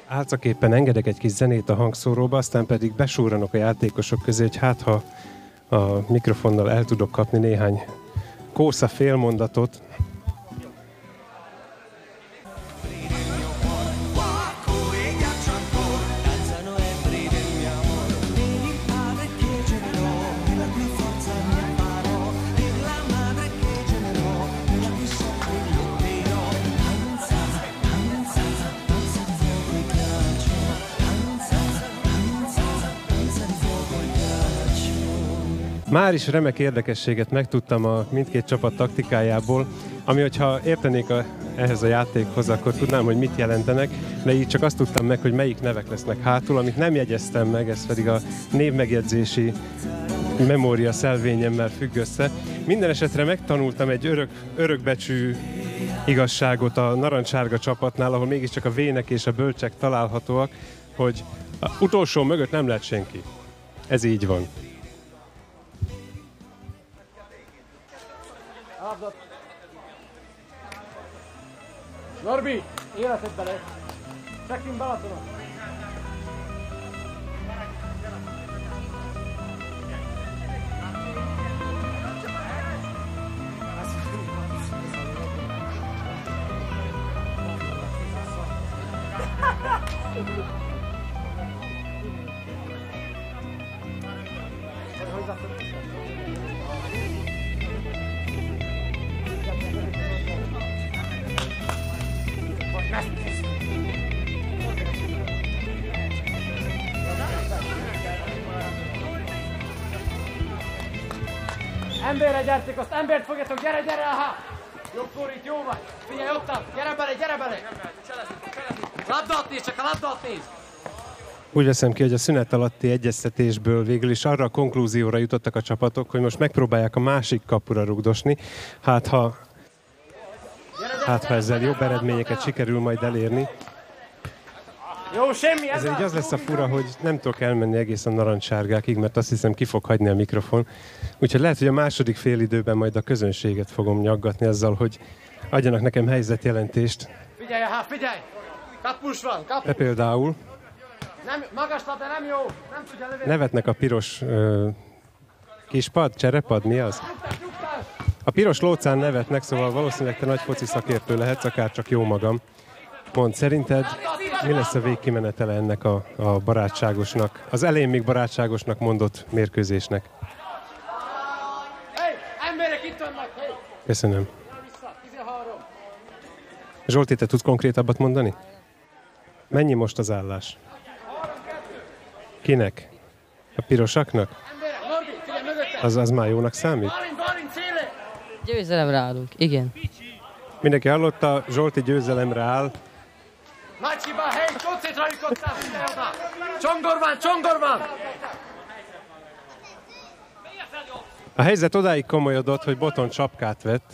Álcaképpen engedek egy kis zenét a hangszóróba, aztán pedig besúranok a játékosok közé, hogy hát ha a mikrofonnal el tudok kapni néhány kósza félmondatot, Már is remek érdekességet megtudtam a mindkét csapat taktikájából, ami hogyha értenék a, ehhez a játékhoz, akkor tudnám, hogy mit jelentenek, de így csak azt tudtam meg, hogy melyik nevek lesznek hátul, amit nem jegyeztem meg, ez pedig a névmegjegyzési memória szelvényemmel függ össze. Minden esetre megtanultam egy örök, örökbecsű igazságot a narancsárga csapatnál, ahol mégiscsak a vének és a bölcsek találhatóak, hogy a utolsó mögött nem lehet senki. Ez így van. Norby, era se balè. C'è chi imbarazzo no? Thank you. Gyertek, azt embert fogjatok, gyere, gyere, aha! Jobb korít, jó vagy! Figyelj, ott gyere bele, gyere bele! Labdát nézd, csak a labdát nézd! Úgy veszem ki, hogy a szünet alatti egyeztetésből végül is arra a konklúzióra jutottak a csapatok, hogy most megpróbálják a másik kapura rugdosni. Hát ha, hát, ha ezzel jobb eredményeket sikerül majd elérni. Jó, semmi, ez Ez így az lesz a fura, hogy nem tudok elmenni egészen narancsárgákig, mert azt hiszem ki fog hagyni a mikrofon. Úgyhogy lehet, hogy a második félidőben majd a közönséget fogom nyaggatni azzal, hogy adjanak nekem helyzetjelentést. Figyelj, aha, figyelj! Kapus van, kap! De például Nem, magas labda nem jó, nem tudja lövni. nevetnek a piros ö, kispad, cserepad, mi az? A piros lócán nevetnek, szóval valószínűleg te nagy foci szakértő lehetsz, akár csak jó magam. Mond, szerinted mi lesz a végkimenetele ennek a, a barátságosnak, az elején még barátságosnak mondott mérkőzésnek? Köszönöm. Vissza, 13. Zsolti, te tudsz konkrétabbat mondani? Mennyi most az állás? Kinek? A pirosaknak? Az, az már jónak számít? Győzelemre állunk, igen. Mindenki hallotta, Zsolti győzelemre áll. Koncentráljuk ott, figyelj oda! Csongor van, csongor van! A helyzet odáig komolyodott, hogy Boton csapkát vett.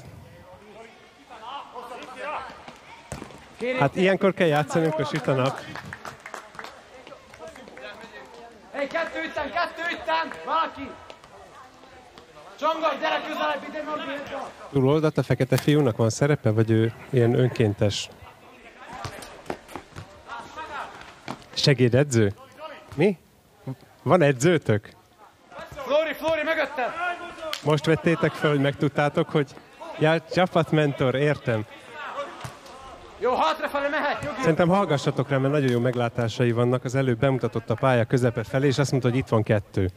Hát ilyenkor kell süt a nap. Hé, kettő ütten, kettő ütten! Valaki! Csongor, gyere közelebb, ide Norbi! Túloldat a fekete fiúnak van szerepe, vagy ő ilyen önkéntes? Segédedző? Mi? Van edzőtök? Flóri, Flóri, mögötted! Most vettétek fel, hogy megtudtátok, hogy ja, csapatmentor, értem. Jó, hátrafelé mehet, jogi! Szerintem hallgassatok rá, mert nagyon jó meglátásai vannak. Az előbb bemutatott a pálya közepe felé, és azt mondta, hogy itt van kettő.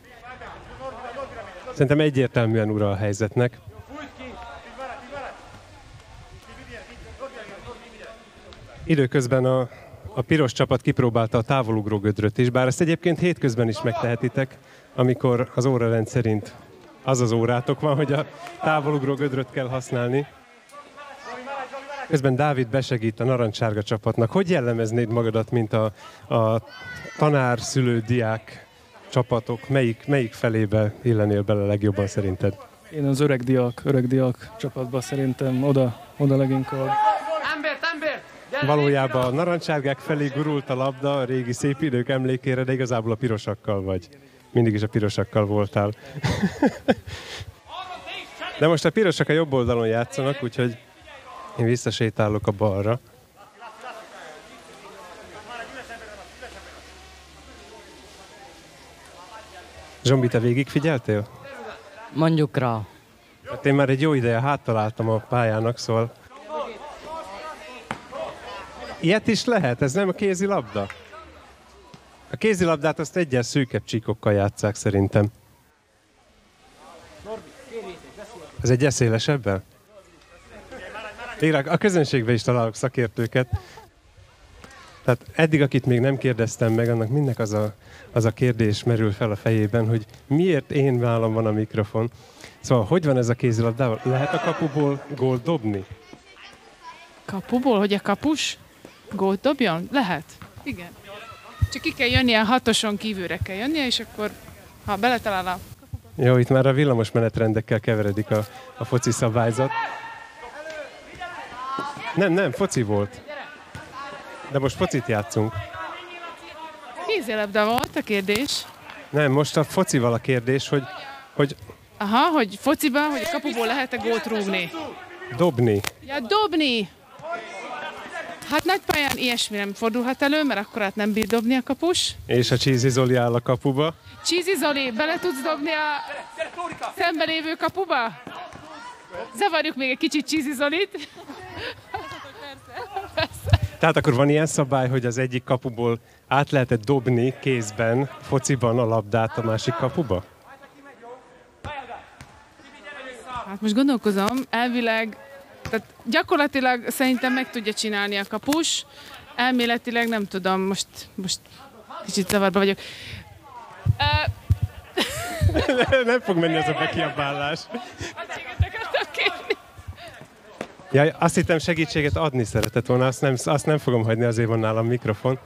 Szerintem egyértelműen ura a helyzetnek. Időközben a, a piros csapat kipróbálta a távolugró gödröt is, bár ezt egyébként hétközben is megtehetitek, amikor az órarend szerint az az órátok van, hogy a távolugró gödröt kell használni. Közben Dávid besegít a narancsárga csapatnak. Hogy jellemeznéd magadat, mint a, a tanár, szülő, diák csapatok? Melyik, melyik felébe illenél bele legjobban szerinted? Én az öreg diák, öreg diák csapatban szerintem oda, oda leginkább. Valójában a narancsárgák felé gurult a labda a régi szép idők emlékére, de igazából a pirosakkal vagy. Mindig is a pirosakkal voltál. De most a pirosak a jobb oldalon játszanak, úgyhogy én visszasétálok a balra. Zsombi, te végig figyeltél? Mondjuk rá. Hát én már egy jó ideje háttaláltam a pályának, szóval... Ilyet is lehet, ez nem a kézilabda? A kézilabdát azt egyes szűkebb csíkokkal játszák szerintem. Ez egy eszélesebben? Tényleg, a közönségben is találok szakértőket. Tehát eddig, akit még nem kérdeztem meg, annak mindnek az a, az a kérdés merül fel a fejében, hogy miért én vállam van a mikrofon. Szóval, hogy van ez a kézilabdával? Lehet a kapuból gólt dobni? Kapuból, hogy a kapus gólt dobjon? Lehet. Igen. Csak ki kell jönnie, a hatoson kívülre kell jönnie, és akkor, ha beletalál a... Jó, itt már a villamos menetrendekkel keveredik a, a foci szabályzat. Nem, nem, foci volt. De most focit játszunk. Kézilabda volt a kérdés. Nem, most a focival a kérdés, hogy, hogy Aha, hogy fociba, hogy a kapuból lehet-e gólt rúgni. dobni. Ja, dobni! Hát nagy pályán ilyesmi nem fordulhat elő, mert akkor hát nem bír dobni a kapus. És a Csízi Zoli áll a kapuba. Csízi Zoli, bele tudsz dobni a szemben lévő kapuba? Zavarjuk még egy kicsit Csízi Zolit. Tehát akkor van ilyen szabály, hogy az egyik kapuból át lehetett dobni kézben, fociban a labdát a másik kapuba? Hát most gondolkozom, elvileg, tehát gyakorlatilag szerintem meg tudja csinálni a kapus, elméletileg nem tudom, most, most kicsit zavarba vagyok. Nem fog menni ez a bekiabálás. Ja, azt hittem segítséget adni szeretett volna, azt nem, azt nem fogom hagyni, azért van nálam mikrofon.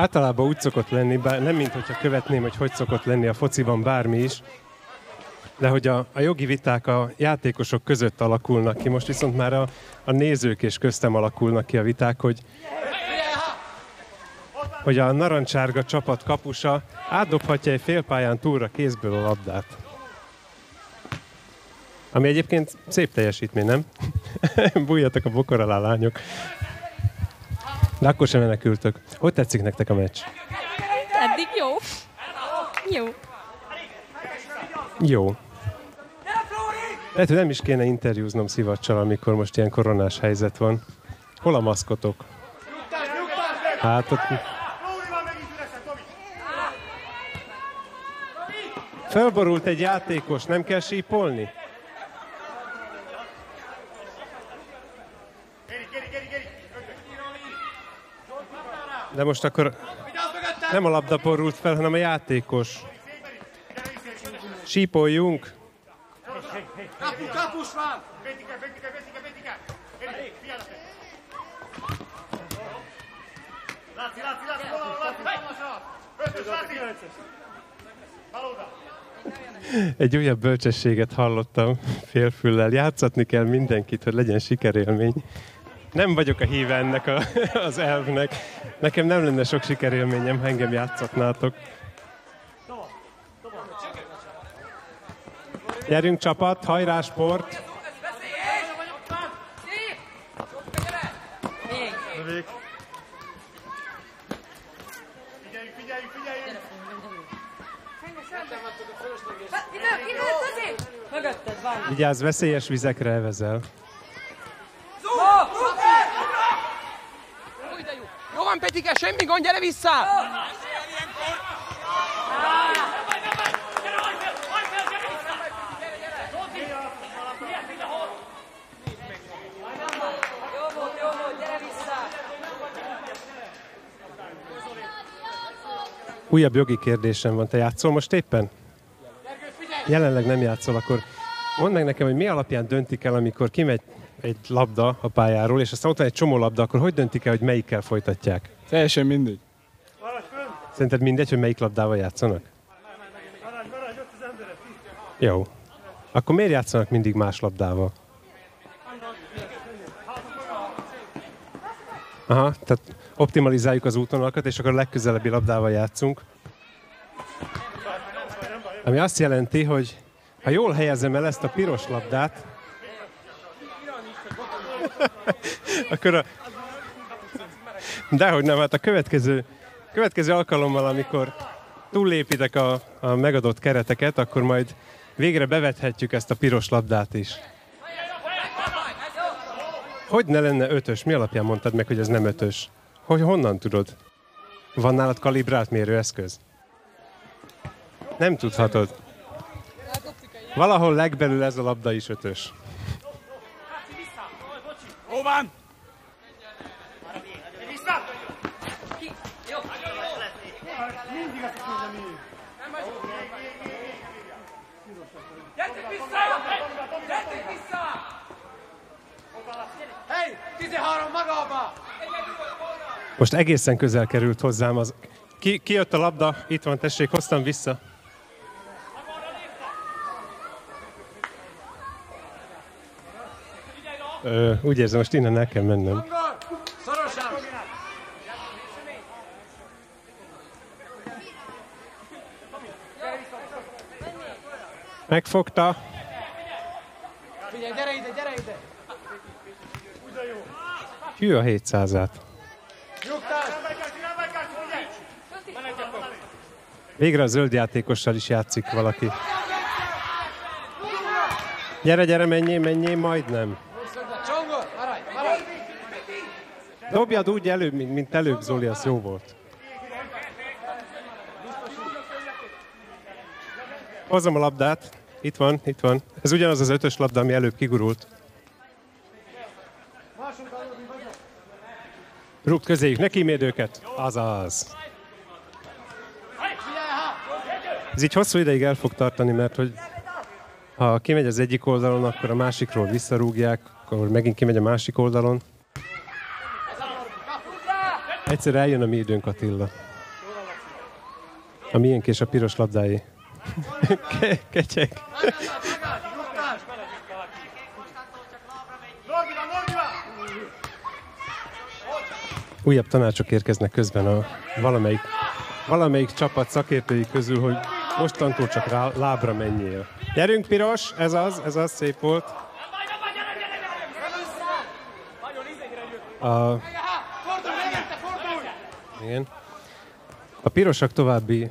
Általában úgy szokott lenni, bár nem mint hogyha követném, hogy hogy szokott lenni a fociban bármi is, de hogy a, a jogi viták a játékosok között alakulnak ki, most viszont már a, a nézők és köztem alakulnak ki a viták, hogy hogy a narancsárga csapat kapusa átdobhatja egy félpályán túlra kézből a labdát. Ami egyébként szép teljesítmény, nem? Bújjatok a bokor alá, lányok. De akkor sem menekültök. Hogy tetszik nektek a meccs? Eddig jó. Jó. Jó. Lehet, hogy nem is kéne interjúznom szivacsal, amikor most ilyen koronás helyzet van. Hol a maszkotok? Hát ott... Felborult egy játékos, nem kell sípolni? De most akkor nem a labda borult fel, hanem a játékos. Sípoljunk. Kapu, kapus van! Egy újabb bölcsességet hallottam félfüllel. Játszatni kell mindenkit, hogy legyen sikerélmény. Nem vagyok a híve ennek a, az elvnek. Nekem nem lenne sok sikerélményem, ha engem játszatnátok. Gyerünk csapat, hajrá sport! Mögötted van. Vigyázz, veszélyes vizekre evezel. Van, Petike, semmi gond, gyere vissza! Újabb jogi kérdésem van. Te játszol most éppen? Jelenleg nem játszol, akkor mondd meg nekem, hogy mi alapján döntik el, amikor kimegy egy labda a pályáról, és aztán ott van egy csomó labda, akkor hogy döntik el, hogy melyikkel folytatják? Teljesen mindegy. Szerinted mindegy, hogy melyik labdával játszanak? Jó. Akkor miért játszanak mindig más labdával? Aha, tehát optimalizáljuk az útvonalakat, és akkor a legközelebbi labdával játszunk. Ami azt jelenti, hogy ha jól helyezem el ezt a piros labdát, akkor a... Dehogy nem, hát a következő, következő alkalommal, amikor túllépitek a, a megadott kereteket, akkor majd végre bevethetjük ezt a piros labdát is. Hogy ne lenne ötös? Mi alapján mondtad meg, hogy ez nem ötös? Hogy honnan tudod? Van nálad kalibrált mérőeszköz? Nem tudhatod. Valahol legbelül ez a labda is ötös. Hol van? Gyertek vissza! Gyertek vissza! Hey, 13 magába! Most egészen közel került hozzám az... Ki, ki jött a labda? Itt van, tessék, hoztam vissza. Ö, úgy érzem, most innen el kell mennem. Szorosan! Megfogta. Figyelj, gyere ide, gyere ide! Hű a 700-át. Nyugtás! Végre a zöld játékossal is játszik valaki. Gyere, gyere, menjél, menjél, majdnem. Dobjad úgy előbb, mint, mint előbb, Zoli, az jó volt. Hozom a labdát. Itt van, itt van. Ez ugyanaz az ötös labda, ami előbb kigurult. Rúgt közéjük, ne kíméld őket. Azaz. Ez így hosszú ideig el fog tartani, mert hogy ha kimegy az egyik oldalon, akkor a másikról visszarúgják, akkor megint kimegy a másik oldalon. Egyszer eljön a mi időnk, Attila. A miénk és a piros labdáé. Ke- kecseg. Újabb tanácsok érkeznek közben a valamelyik, valamelyik csapat szakértői közül, hogy mostantól csak rá, lábra menjél. Gyerünk, piros! Ez az, ez az, szép volt. A! Igen. A pirosak további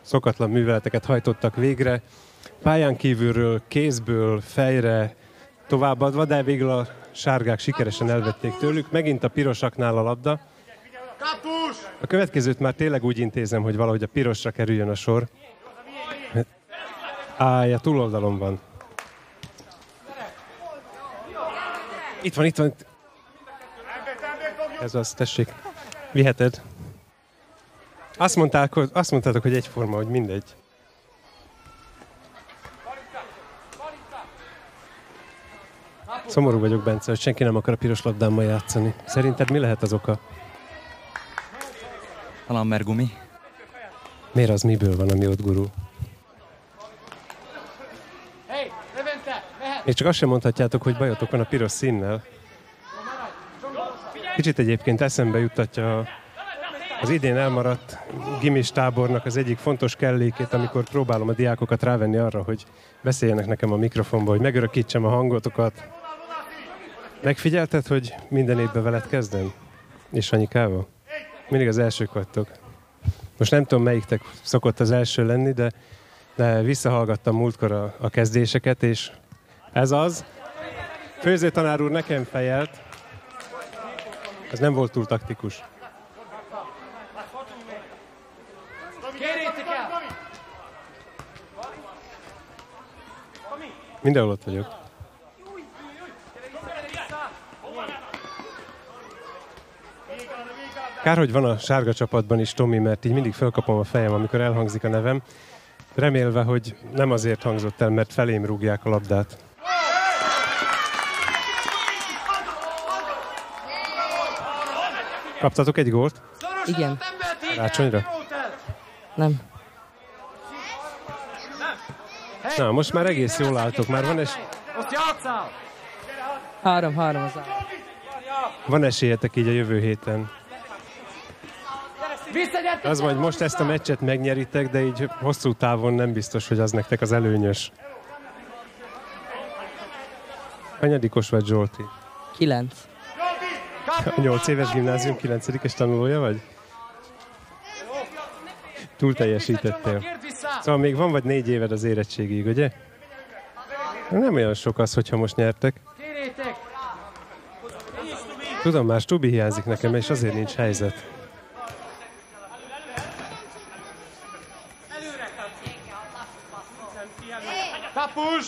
szokatlan műveleteket hajtottak végre, pályán kívülről, kézből, fejre továbbadva, de végül a sárgák sikeresen elvették tőlük. Megint a pirosaknál a labda. A következőt már tényleg úgy intézem, hogy valahogy a pirosra kerüljön a sor. Áj, a túloldalon van. Itt van, itt van. Ez az, tessék. Viheted. Azt, mondták, hogy, azt mondtátok, hogy egyforma, hogy mindegy. Szomorú vagyok, Bence, hogy senki nem akar a piros labdámmal játszani. Szerinted mi lehet az oka? Talán mert gumi. Miért az miből van, ami ott gurul? És csak azt sem mondhatjátok, hogy bajotok van a piros színnel. Kicsit egyébként eszembe juttatja a- az idén elmaradt gimis tábornak az egyik fontos kellékét, amikor próbálom a diákokat rávenni arra, hogy beszéljenek nekem a mikrofonba, hogy megörökítsem a hangotokat. Megfigyelted, hogy minden évben veled kezdem? És Anyikával? Mindig az elsők vagytok. Most nem tudom, melyiktek szokott az első lenni, de, de visszahallgattam múltkor a, a kezdéseket, és ez az. Főzőtanár úr nekem fejelt. Ez nem volt túl taktikus. Kérjétek el! Mindenhol ott vagyok. Kár, hogy van a sárga csapatban is Tomi, mert így mindig felkapom a fejem, amikor elhangzik a nevem, remélve, hogy nem azért hangzott el, mert felém rúgják a labdát. Kaptatok egy gólt? Igen. Rácsonyra? Nem. Na, most már egész jól álltok, már van, es- Most játszál! Három, három az áll. van esélyetek így a jövő héten. Az majd most ezt a meccset megnyeritek, de így hosszú távon nem biztos, hogy az nektek az előnyös. Hanyadikos vagy Zsolti? Kilenc. A 8 éves gimnázium 9 tanulója vagy? Túl teljesítettél. Szóval még van vagy négy éved az érettségig, ugye? Nem olyan sok az, hogyha most nyertek. Tudom, már Stubi hiányzik nekem, és azért nincs helyzet. Kapus!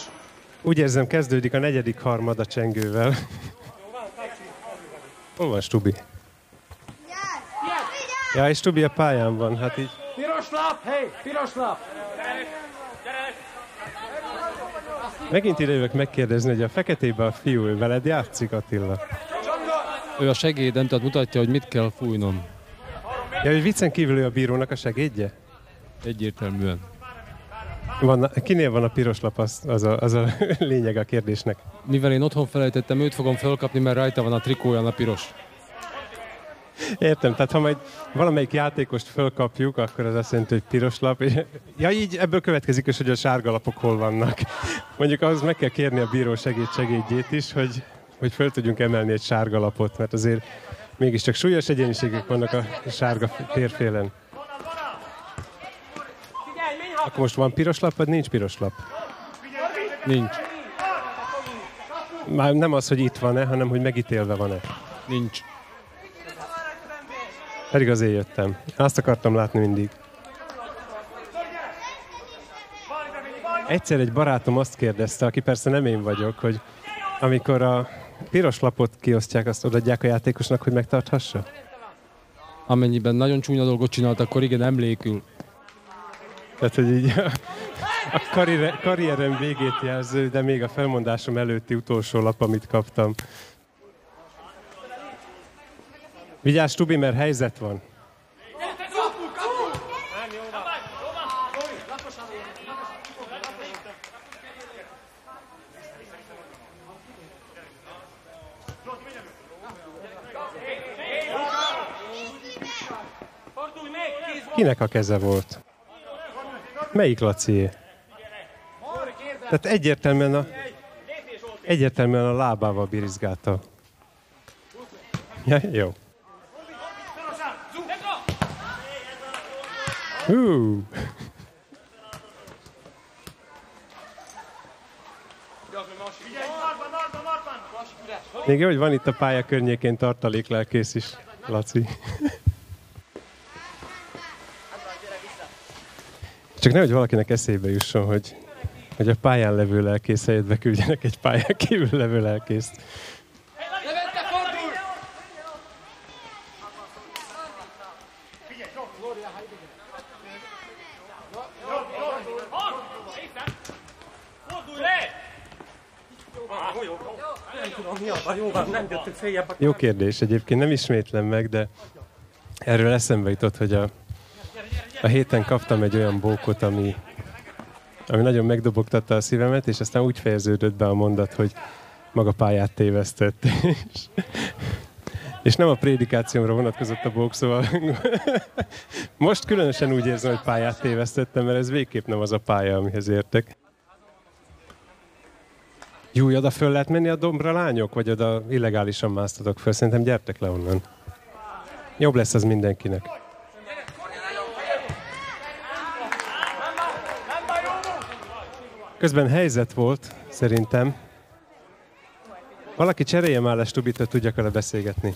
Úgy érzem, kezdődik a negyedik harmad a csengővel. Hol van Stubi? Ja, és Stubi a pályán van, hát így Piros lap! Hé, piros lap! megint ide jövök megkérdezni, hogy a feketébe a fiú, ő veled játszik Attila. Ő a segédem, tehát mutatja, hogy mit kell fújnom. Ja, hogy viccen kívül ő a bírónak a segédje? Egyértelműen. Van, kinél van a piros lap, az, az, a, az a lényeg a kérdésnek. Mivel én otthon felejtettem, őt fogom felkapni, mert rajta van a trikóján a piros. Értem, tehát ha majd valamelyik játékost fölkapjuk, akkor az azt jelenti, hogy piros lap. Ja, így ebből következik is, hogy a sárga lapok hol vannak. Mondjuk ahhoz meg kell kérni a bíró segít segédjét is, hogy, hogy föl tudjunk emelni egy sárga lapot, mert azért mégiscsak súlyos egyéniségek vannak a sárga térfélen. Akkor most van piros lap, vagy nincs piros lap? Nincs. Már nem az, hogy itt van-e, hanem hogy megítélve van-e. Nincs. Pedig azért jöttem. Azt akartam látni mindig. Egyszer egy barátom azt kérdezte, aki persze nem én vagyok, hogy amikor a piros lapot kiosztják, azt odaadják a játékosnak, hogy megtarthassa? Amennyiben nagyon csúnya dolgot csinált, akkor igen, emlékül. Tehát, hogy így a, a karrier, karrierem végét jelző, de még a felmondásom előtti utolsó lap, amit kaptam. Vigyázz, Tubi, mert helyzet van. Kinek a keze volt? Melyik Lacié? Tehát egyértelműen a, egyértelműen a lábával birizgálta. Ja, jó. Hú. Még jó, hogy van itt a pálya környékén tartaléklelkész is, Laci. Csak nehogy valakinek eszébe jusson, hogy, hogy a pályán levő lelkész helyett beküldjenek egy pályán kívül levő lelkészt. Jó kérdés, egyébként nem ismétlem meg, de erről eszembe jutott, hogy a, a héten kaptam egy olyan bókot, ami ami nagyon megdobogtatta a szívemet, és aztán úgy fejeződött be a mondat, hogy maga pályát tévesztett. És, és nem a prédikációmra vonatkozott a bók, szóval most különösen úgy érzem, hogy pályát tévesztettem, mert ez végképp nem az a pálya, amihez értek. Jó, oda föl lehet menni a dombra, lányok, vagy oda illegálisan másztatok föl? Szerintem gyertek le onnan. Jobb lesz az mindenkinek. Közben helyzet volt, szerintem. Valaki cserélje már le Stubit, hogy tudjak vele beszélgetni.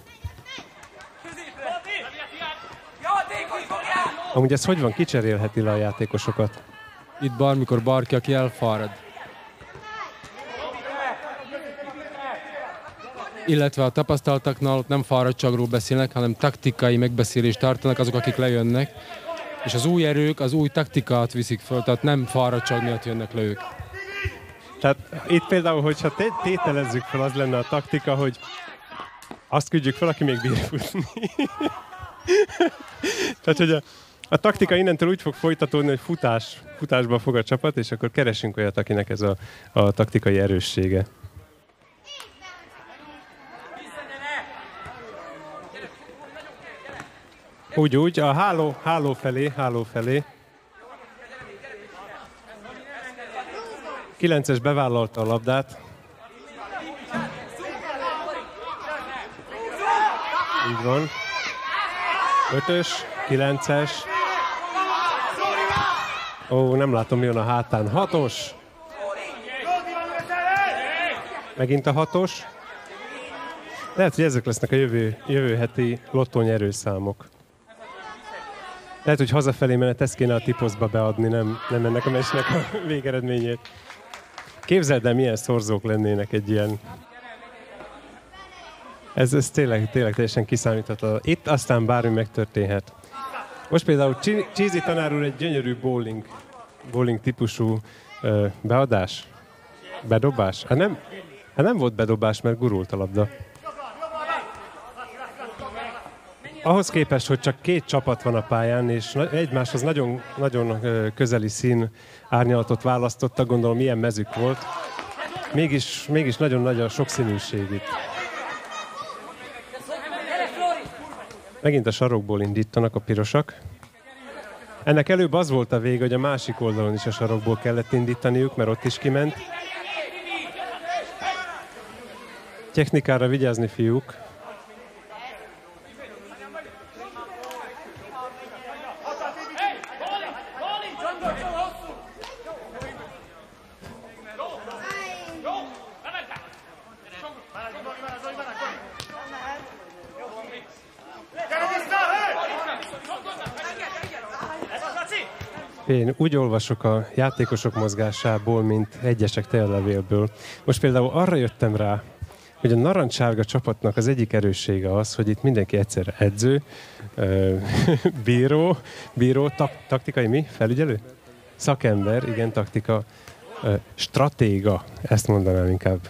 Amúgy ez hogy van, kicserélheti le a játékosokat? Itt bármikor bárki, aki elfárad. Illetve a tapasztaltaknál ott nem fáradtságról beszélnek, hanem taktikai megbeszélést tartanak azok, akik lejönnek. És az új erők az új taktikát viszik föl, tehát nem fáradtság miatt jönnek le ők. Tehát itt például, hogyha té- tételezzük fel, az lenne a taktika, hogy azt küldjük fel, aki még bír futni. Tehát, hogy a, a taktika innentől úgy fog folytatódni, hogy futás, futásba fog a csapat, és akkor keresünk olyat, akinek ez a, a taktikai erőssége. Úgy, úgy, a háló, háló felé, háló felé. 9-es bevállalta a labdát. Így van. 5-ös, 9-es. Ó, nem látom, mi jön a hátán. 6-os. Megint a 6-os. Lehet, hogy ezek lesznek a jövő, jövő heti lottónyerőszámok. Lehet, hogy hazafelé menet ezt kéne a tiposzba beadni, nem, nem ennek a mesnek a végeredményét. Képzeld el, milyen szorzók lennének egy ilyen... Ez, ez tényleg, tényleg teljesen kiszámítható. Itt aztán bármi megtörténhet. Most például Cheesy tanár úr egy gyönyörű bowling, bowling típusú ö, beadás, bedobás. Hát nem, hát nem volt bedobás, mert gurult a labda. Ahhoz képest, hogy csak két csapat van a pályán, és egymáshoz nagyon, nagyon közeli szín árnyalatot választottak, gondolom ilyen mezük volt. Mégis, mégis nagyon nagy a sokszínűség itt. Megint a sarokból indítanak a pirosak. Ennek előbb az volt a vége, hogy a másik oldalon is a sarokból kellett indítaniuk, mert ott is kiment. Technikára vigyázni, fiúk. Én úgy olvasok a játékosok mozgásából, mint egyesek tejlevélből. Most például arra jöttem rá, hogy a narancsárga csapatnak az egyik erőssége az, hogy itt mindenki egyszerre edző, bíró, bíró, tak, taktikai mi? Felügyelő? Szakember, igen, taktika, stratéga, ezt mondanám inkább.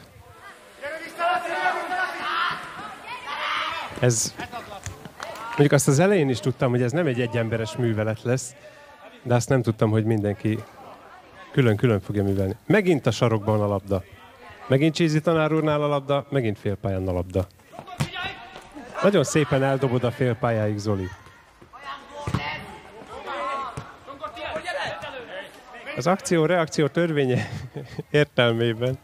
Ez, mondjuk azt az elején is tudtam, hogy ez nem egy egyemberes művelet lesz, de azt nem tudtam, hogy mindenki külön-külön fogja művelni. Megint a sarokban a labda. Megint Csízi tanár úrnál a labda, megint félpályán a labda. Nagyon szépen eldobod a félpályáig, Zoli. Az akció-reakció törvénye értelmében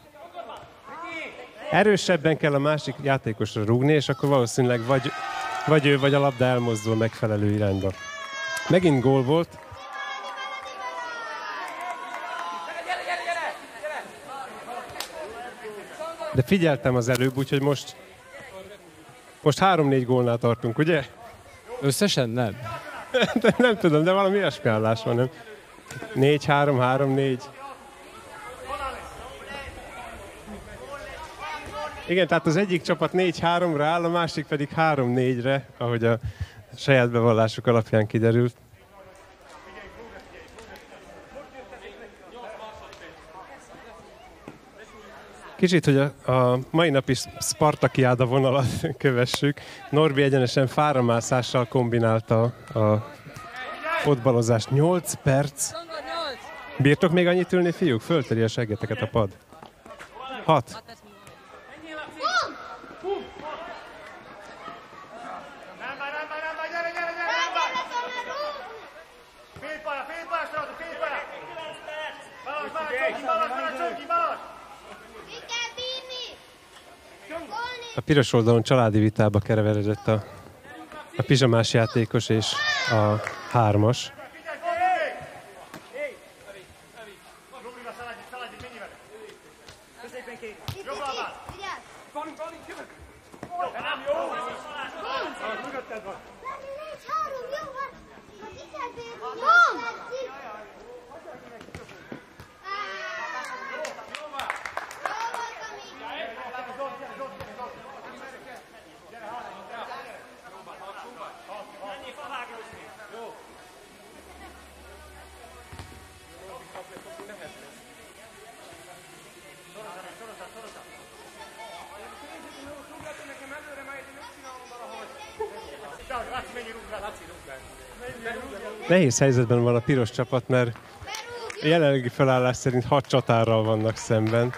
erősebben kell a másik játékosra rúgni, és akkor valószínűleg vagy, vagy ő, vagy a labda elmozdul megfelelő irányba. Megint gól volt, De figyeltem az előbb, úgyhogy most most három-négy gólnál tartunk, ugye? Összesen nem. de nem tudom, de valami ilyesmi állás van, nem? Négy, három, három, négy. Igen, tehát az egyik csapat 4-3-ra áll, a másik pedig 3-4-re, ahogy a saját bevallásuk alapján kiderült. Kicsit, hogy a, a mai napi Spartakiáda vonalat kövessük. Norbi egyenesen fáramászással kombinálta a fotbalozást. 8 perc. Bírtok még annyit ülni, fiúk? Fölteri a seggeteket a pad. 6. piros oldalon családi vitába kereveredett a, a pizsamás játékos és a hármas. Nehéz helyzetben van a piros csapat, mert a jelenlegi felállás szerint hat csatárral vannak szemben.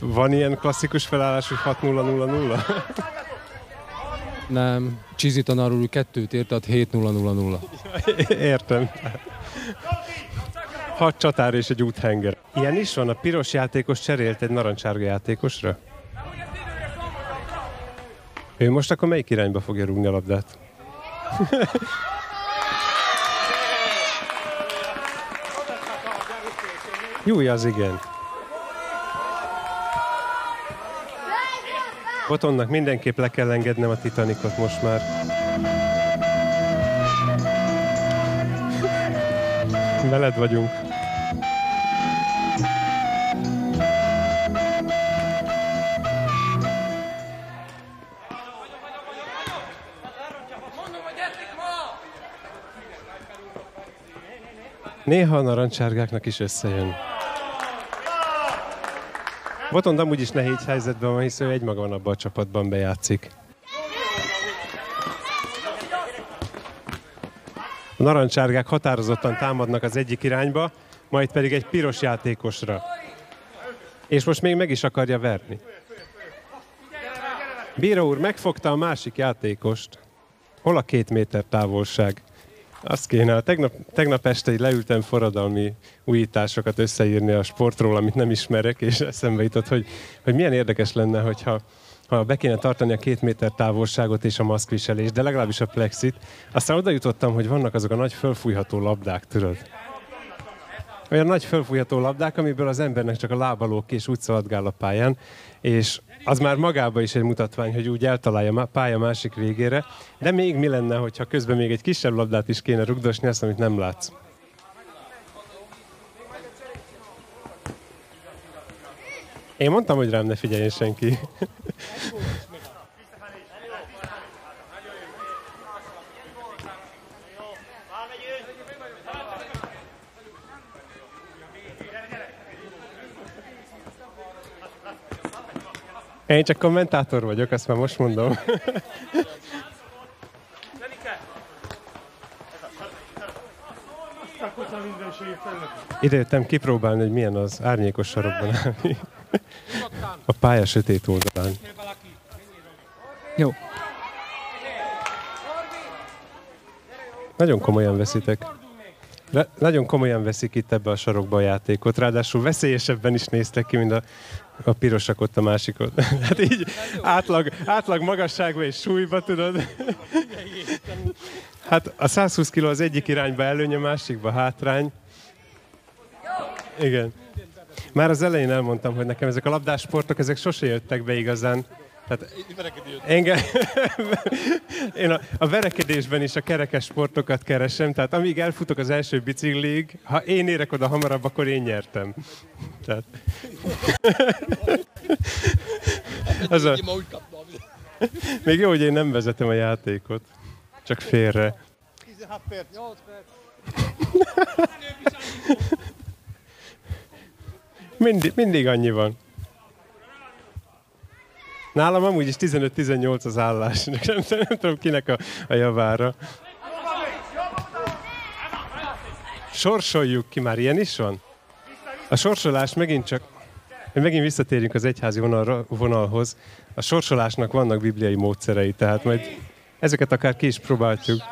Van ilyen klasszikus felállás, hogy 6-0-0-0? Nem, Csizi tanár úr kettőt ért, tehát 7-0-0-0. Értem. Hat csatár és egy úthenger. Ilyen is van, a piros játékos cserélt egy narancsárga játékosra? Ő most akkor melyik irányba fogja rúgni a labdát? Jó, az igen. Botonnak mindenképp le kell engednem a Titanicot most már. Veled vagyunk. Néha a narancsárgáknak is összejön. Botond amúgy is nehéz helyzetben van, hiszen ő egymaga van abban a csapatban bejátszik. A narancsárgák határozottan támadnak az egyik irányba, majd pedig egy piros játékosra. És most még meg is akarja verni. Bíró úr megfogta a másik játékost. Hol a két méter távolság? Azt kéne, tegnap, tegnap este így leültem forradalmi újításokat összeírni a sportról, amit nem ismerek, és eszembe jutott, hogy, hogy milyen érdekes lenne, hogyha ha be kéne tartani a két méter távolságot és a maszkviselést, de legalábbis a plexit. Aztán oda jutottam, hogy vannak azok a nagy fölfújható labdák, tudod? Olyan nagy fölfújható labdák, amiből az embernek csak a lábalók és úgy szaladgál a pályán, és az már magába is egy mutatvány, hogy úgy eltalálja a pálya másik végére, de még mi lenne, hogyha közben még egy kisebb labdát is kéne rugdosni, azt, amit nem látsz. Én mondtam, hogy rám ne figyeljen senki. Én csak kommentátor vagyok, ezt már most mondom. Ide jöttem kipróbálni, hogy milyen az árnyékos sarokban állni. A pálya sötét oldalán. Jó. Nagyon komolyan veszitek. Le, nagyon komolyan veszik itt ebbe a sarokba a játékot, ráadásul veszélyesebben is néztek ki, mint a, a pirosak ott a másikot. hát így átlag, átlag magasságban és súlyba, tudod. hát a 120 kg az egyik irányba előny, a másikba hátrány. Igen. Már az elején elmondtam, hogy nekem ezek a labdásportok, ezek sose jöttek be igazán. Tehát engem, én a, a verekedésben is a kerekes sportokat keresem, tehát amíg elfutok az első biciklig, ha én érek oda hamarabb, akkor én nyertem. Tehát... az a... Még jó, hogy én nem vezetem a játékot, csak félre. 16 perc. 8 perc. Mindig, mindig annyi van. Nálam amúgy is 15-18 az állás. Nem, nem, nem tudom kinek a, a javára. sorsoljuk ki, már ilyen is van? A sorsolás megint csak, megint visszatérünk az egyházi vonalra, vonalhoz, a sorsolásnak vannak bibliai módszerei, tehát majd ezeket akár ki is próbáljuk.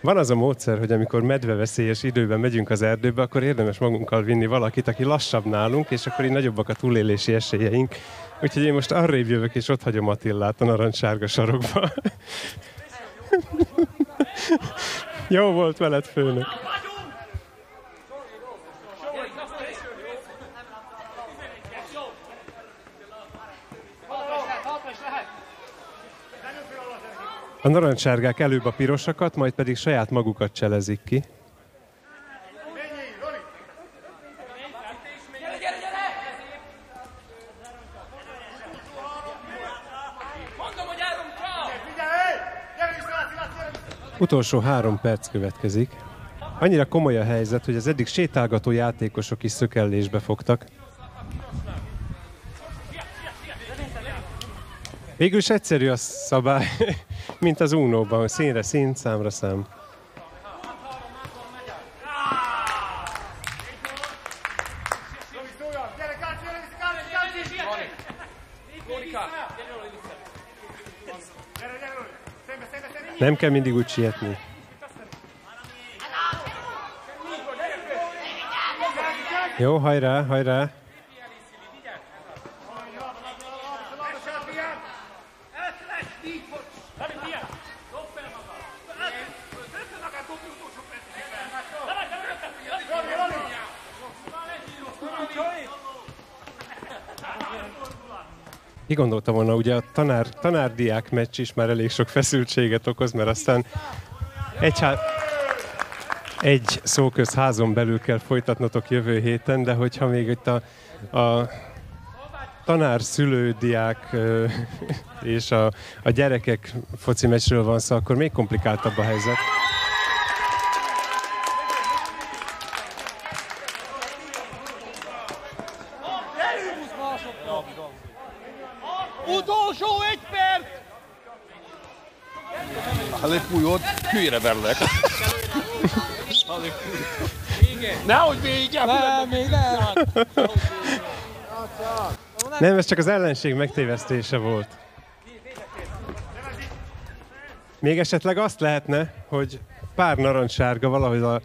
Van az a módszer, hogy amikor medveveszélyes időben megyünk az erdőbe, akkor érdemes magunkkal vinni valakit, aki lassabb nálunk, és akkor így nagyobbak a túlélési esélyeink. Úgyhogy én most arrébb jövök, és ott hagyom Attillát a narancssárga sarokba. Jó volt veled, főnök. A narancssárgák előbb a pirosakat, majd pedig saját magukat cselezik ki. Utolsó három perc következik. Annyira komoly a helyzet, hogy az eddig sétálgató játékosok is szökellésbe fogtak. Végül is egyszerű a szabály, mint az Unóban, színre szín, számra szám. Nem kell mindig úgy sietni. Jó, hajrá, hajrá. Ki gondolta volna, ugye a tanár, tanárdiák meccs is már elég sok feszültséget okoz, mert aztán egy, há- egy szóköz házon belül kell folytatnotok jövő héten, de hogyha még itt a, a tanár, szülő, diák és a, a gyerekek foci meccsről van szó, akkor még komplikáltabb a helyzet. Utolsó egy perc! Elég újod, hülyére verlek. Nehogy vége! Nem, még nem. Nem, ez csak az ellenség megtévesztése volt. Még esetleg azt lehetne, hogy pár narancssárga valahogy a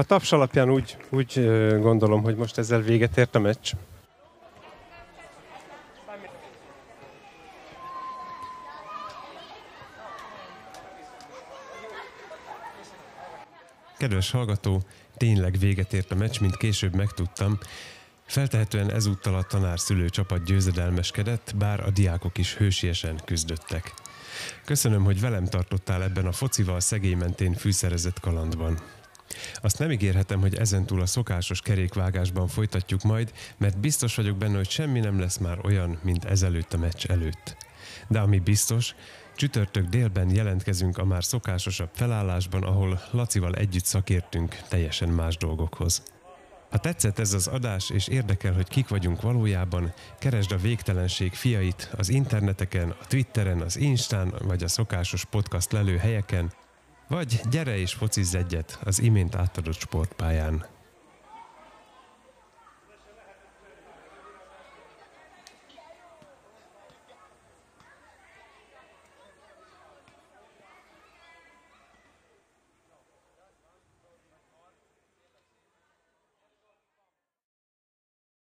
A taps alapján úgy, úgy gondolom, hogy most ezzel véget ért a meccs. Kedves hallgató, tényleg véget ért a meccs, mint később megtudtam. Feltehetően ezúttal a tanár-szülő csapat győzedelmeskedett, bár a diákok is hősiesen küzdöttek. Köszönöm, hogy velem tartottál ebben a focival szegély mentén fűszerezett kalandban. Azt nem ígérhetem, hogy ezentúl a szokásos kerékvágásban folytatjuk majd, mert biztos vagyok benne, hogy semmi nem lesz már olyan, mint ezelőtt a meccs előtt. De ami biztos, csütörtök délben jelentkezünk a már szokásosabb felállásban, ahol Lacival együtt szakértünk teljesen más dolgokhoz. Ha tetszett ez az adás, és érdekel, hogy kik vagyunk valójában, keresd a végtelenség fiait az interneteken, a Twitteren, az Instán, vagy a szokásos podcast lelő helyeken, vagy gyere és focizz egyet az imént átadott sportpályán.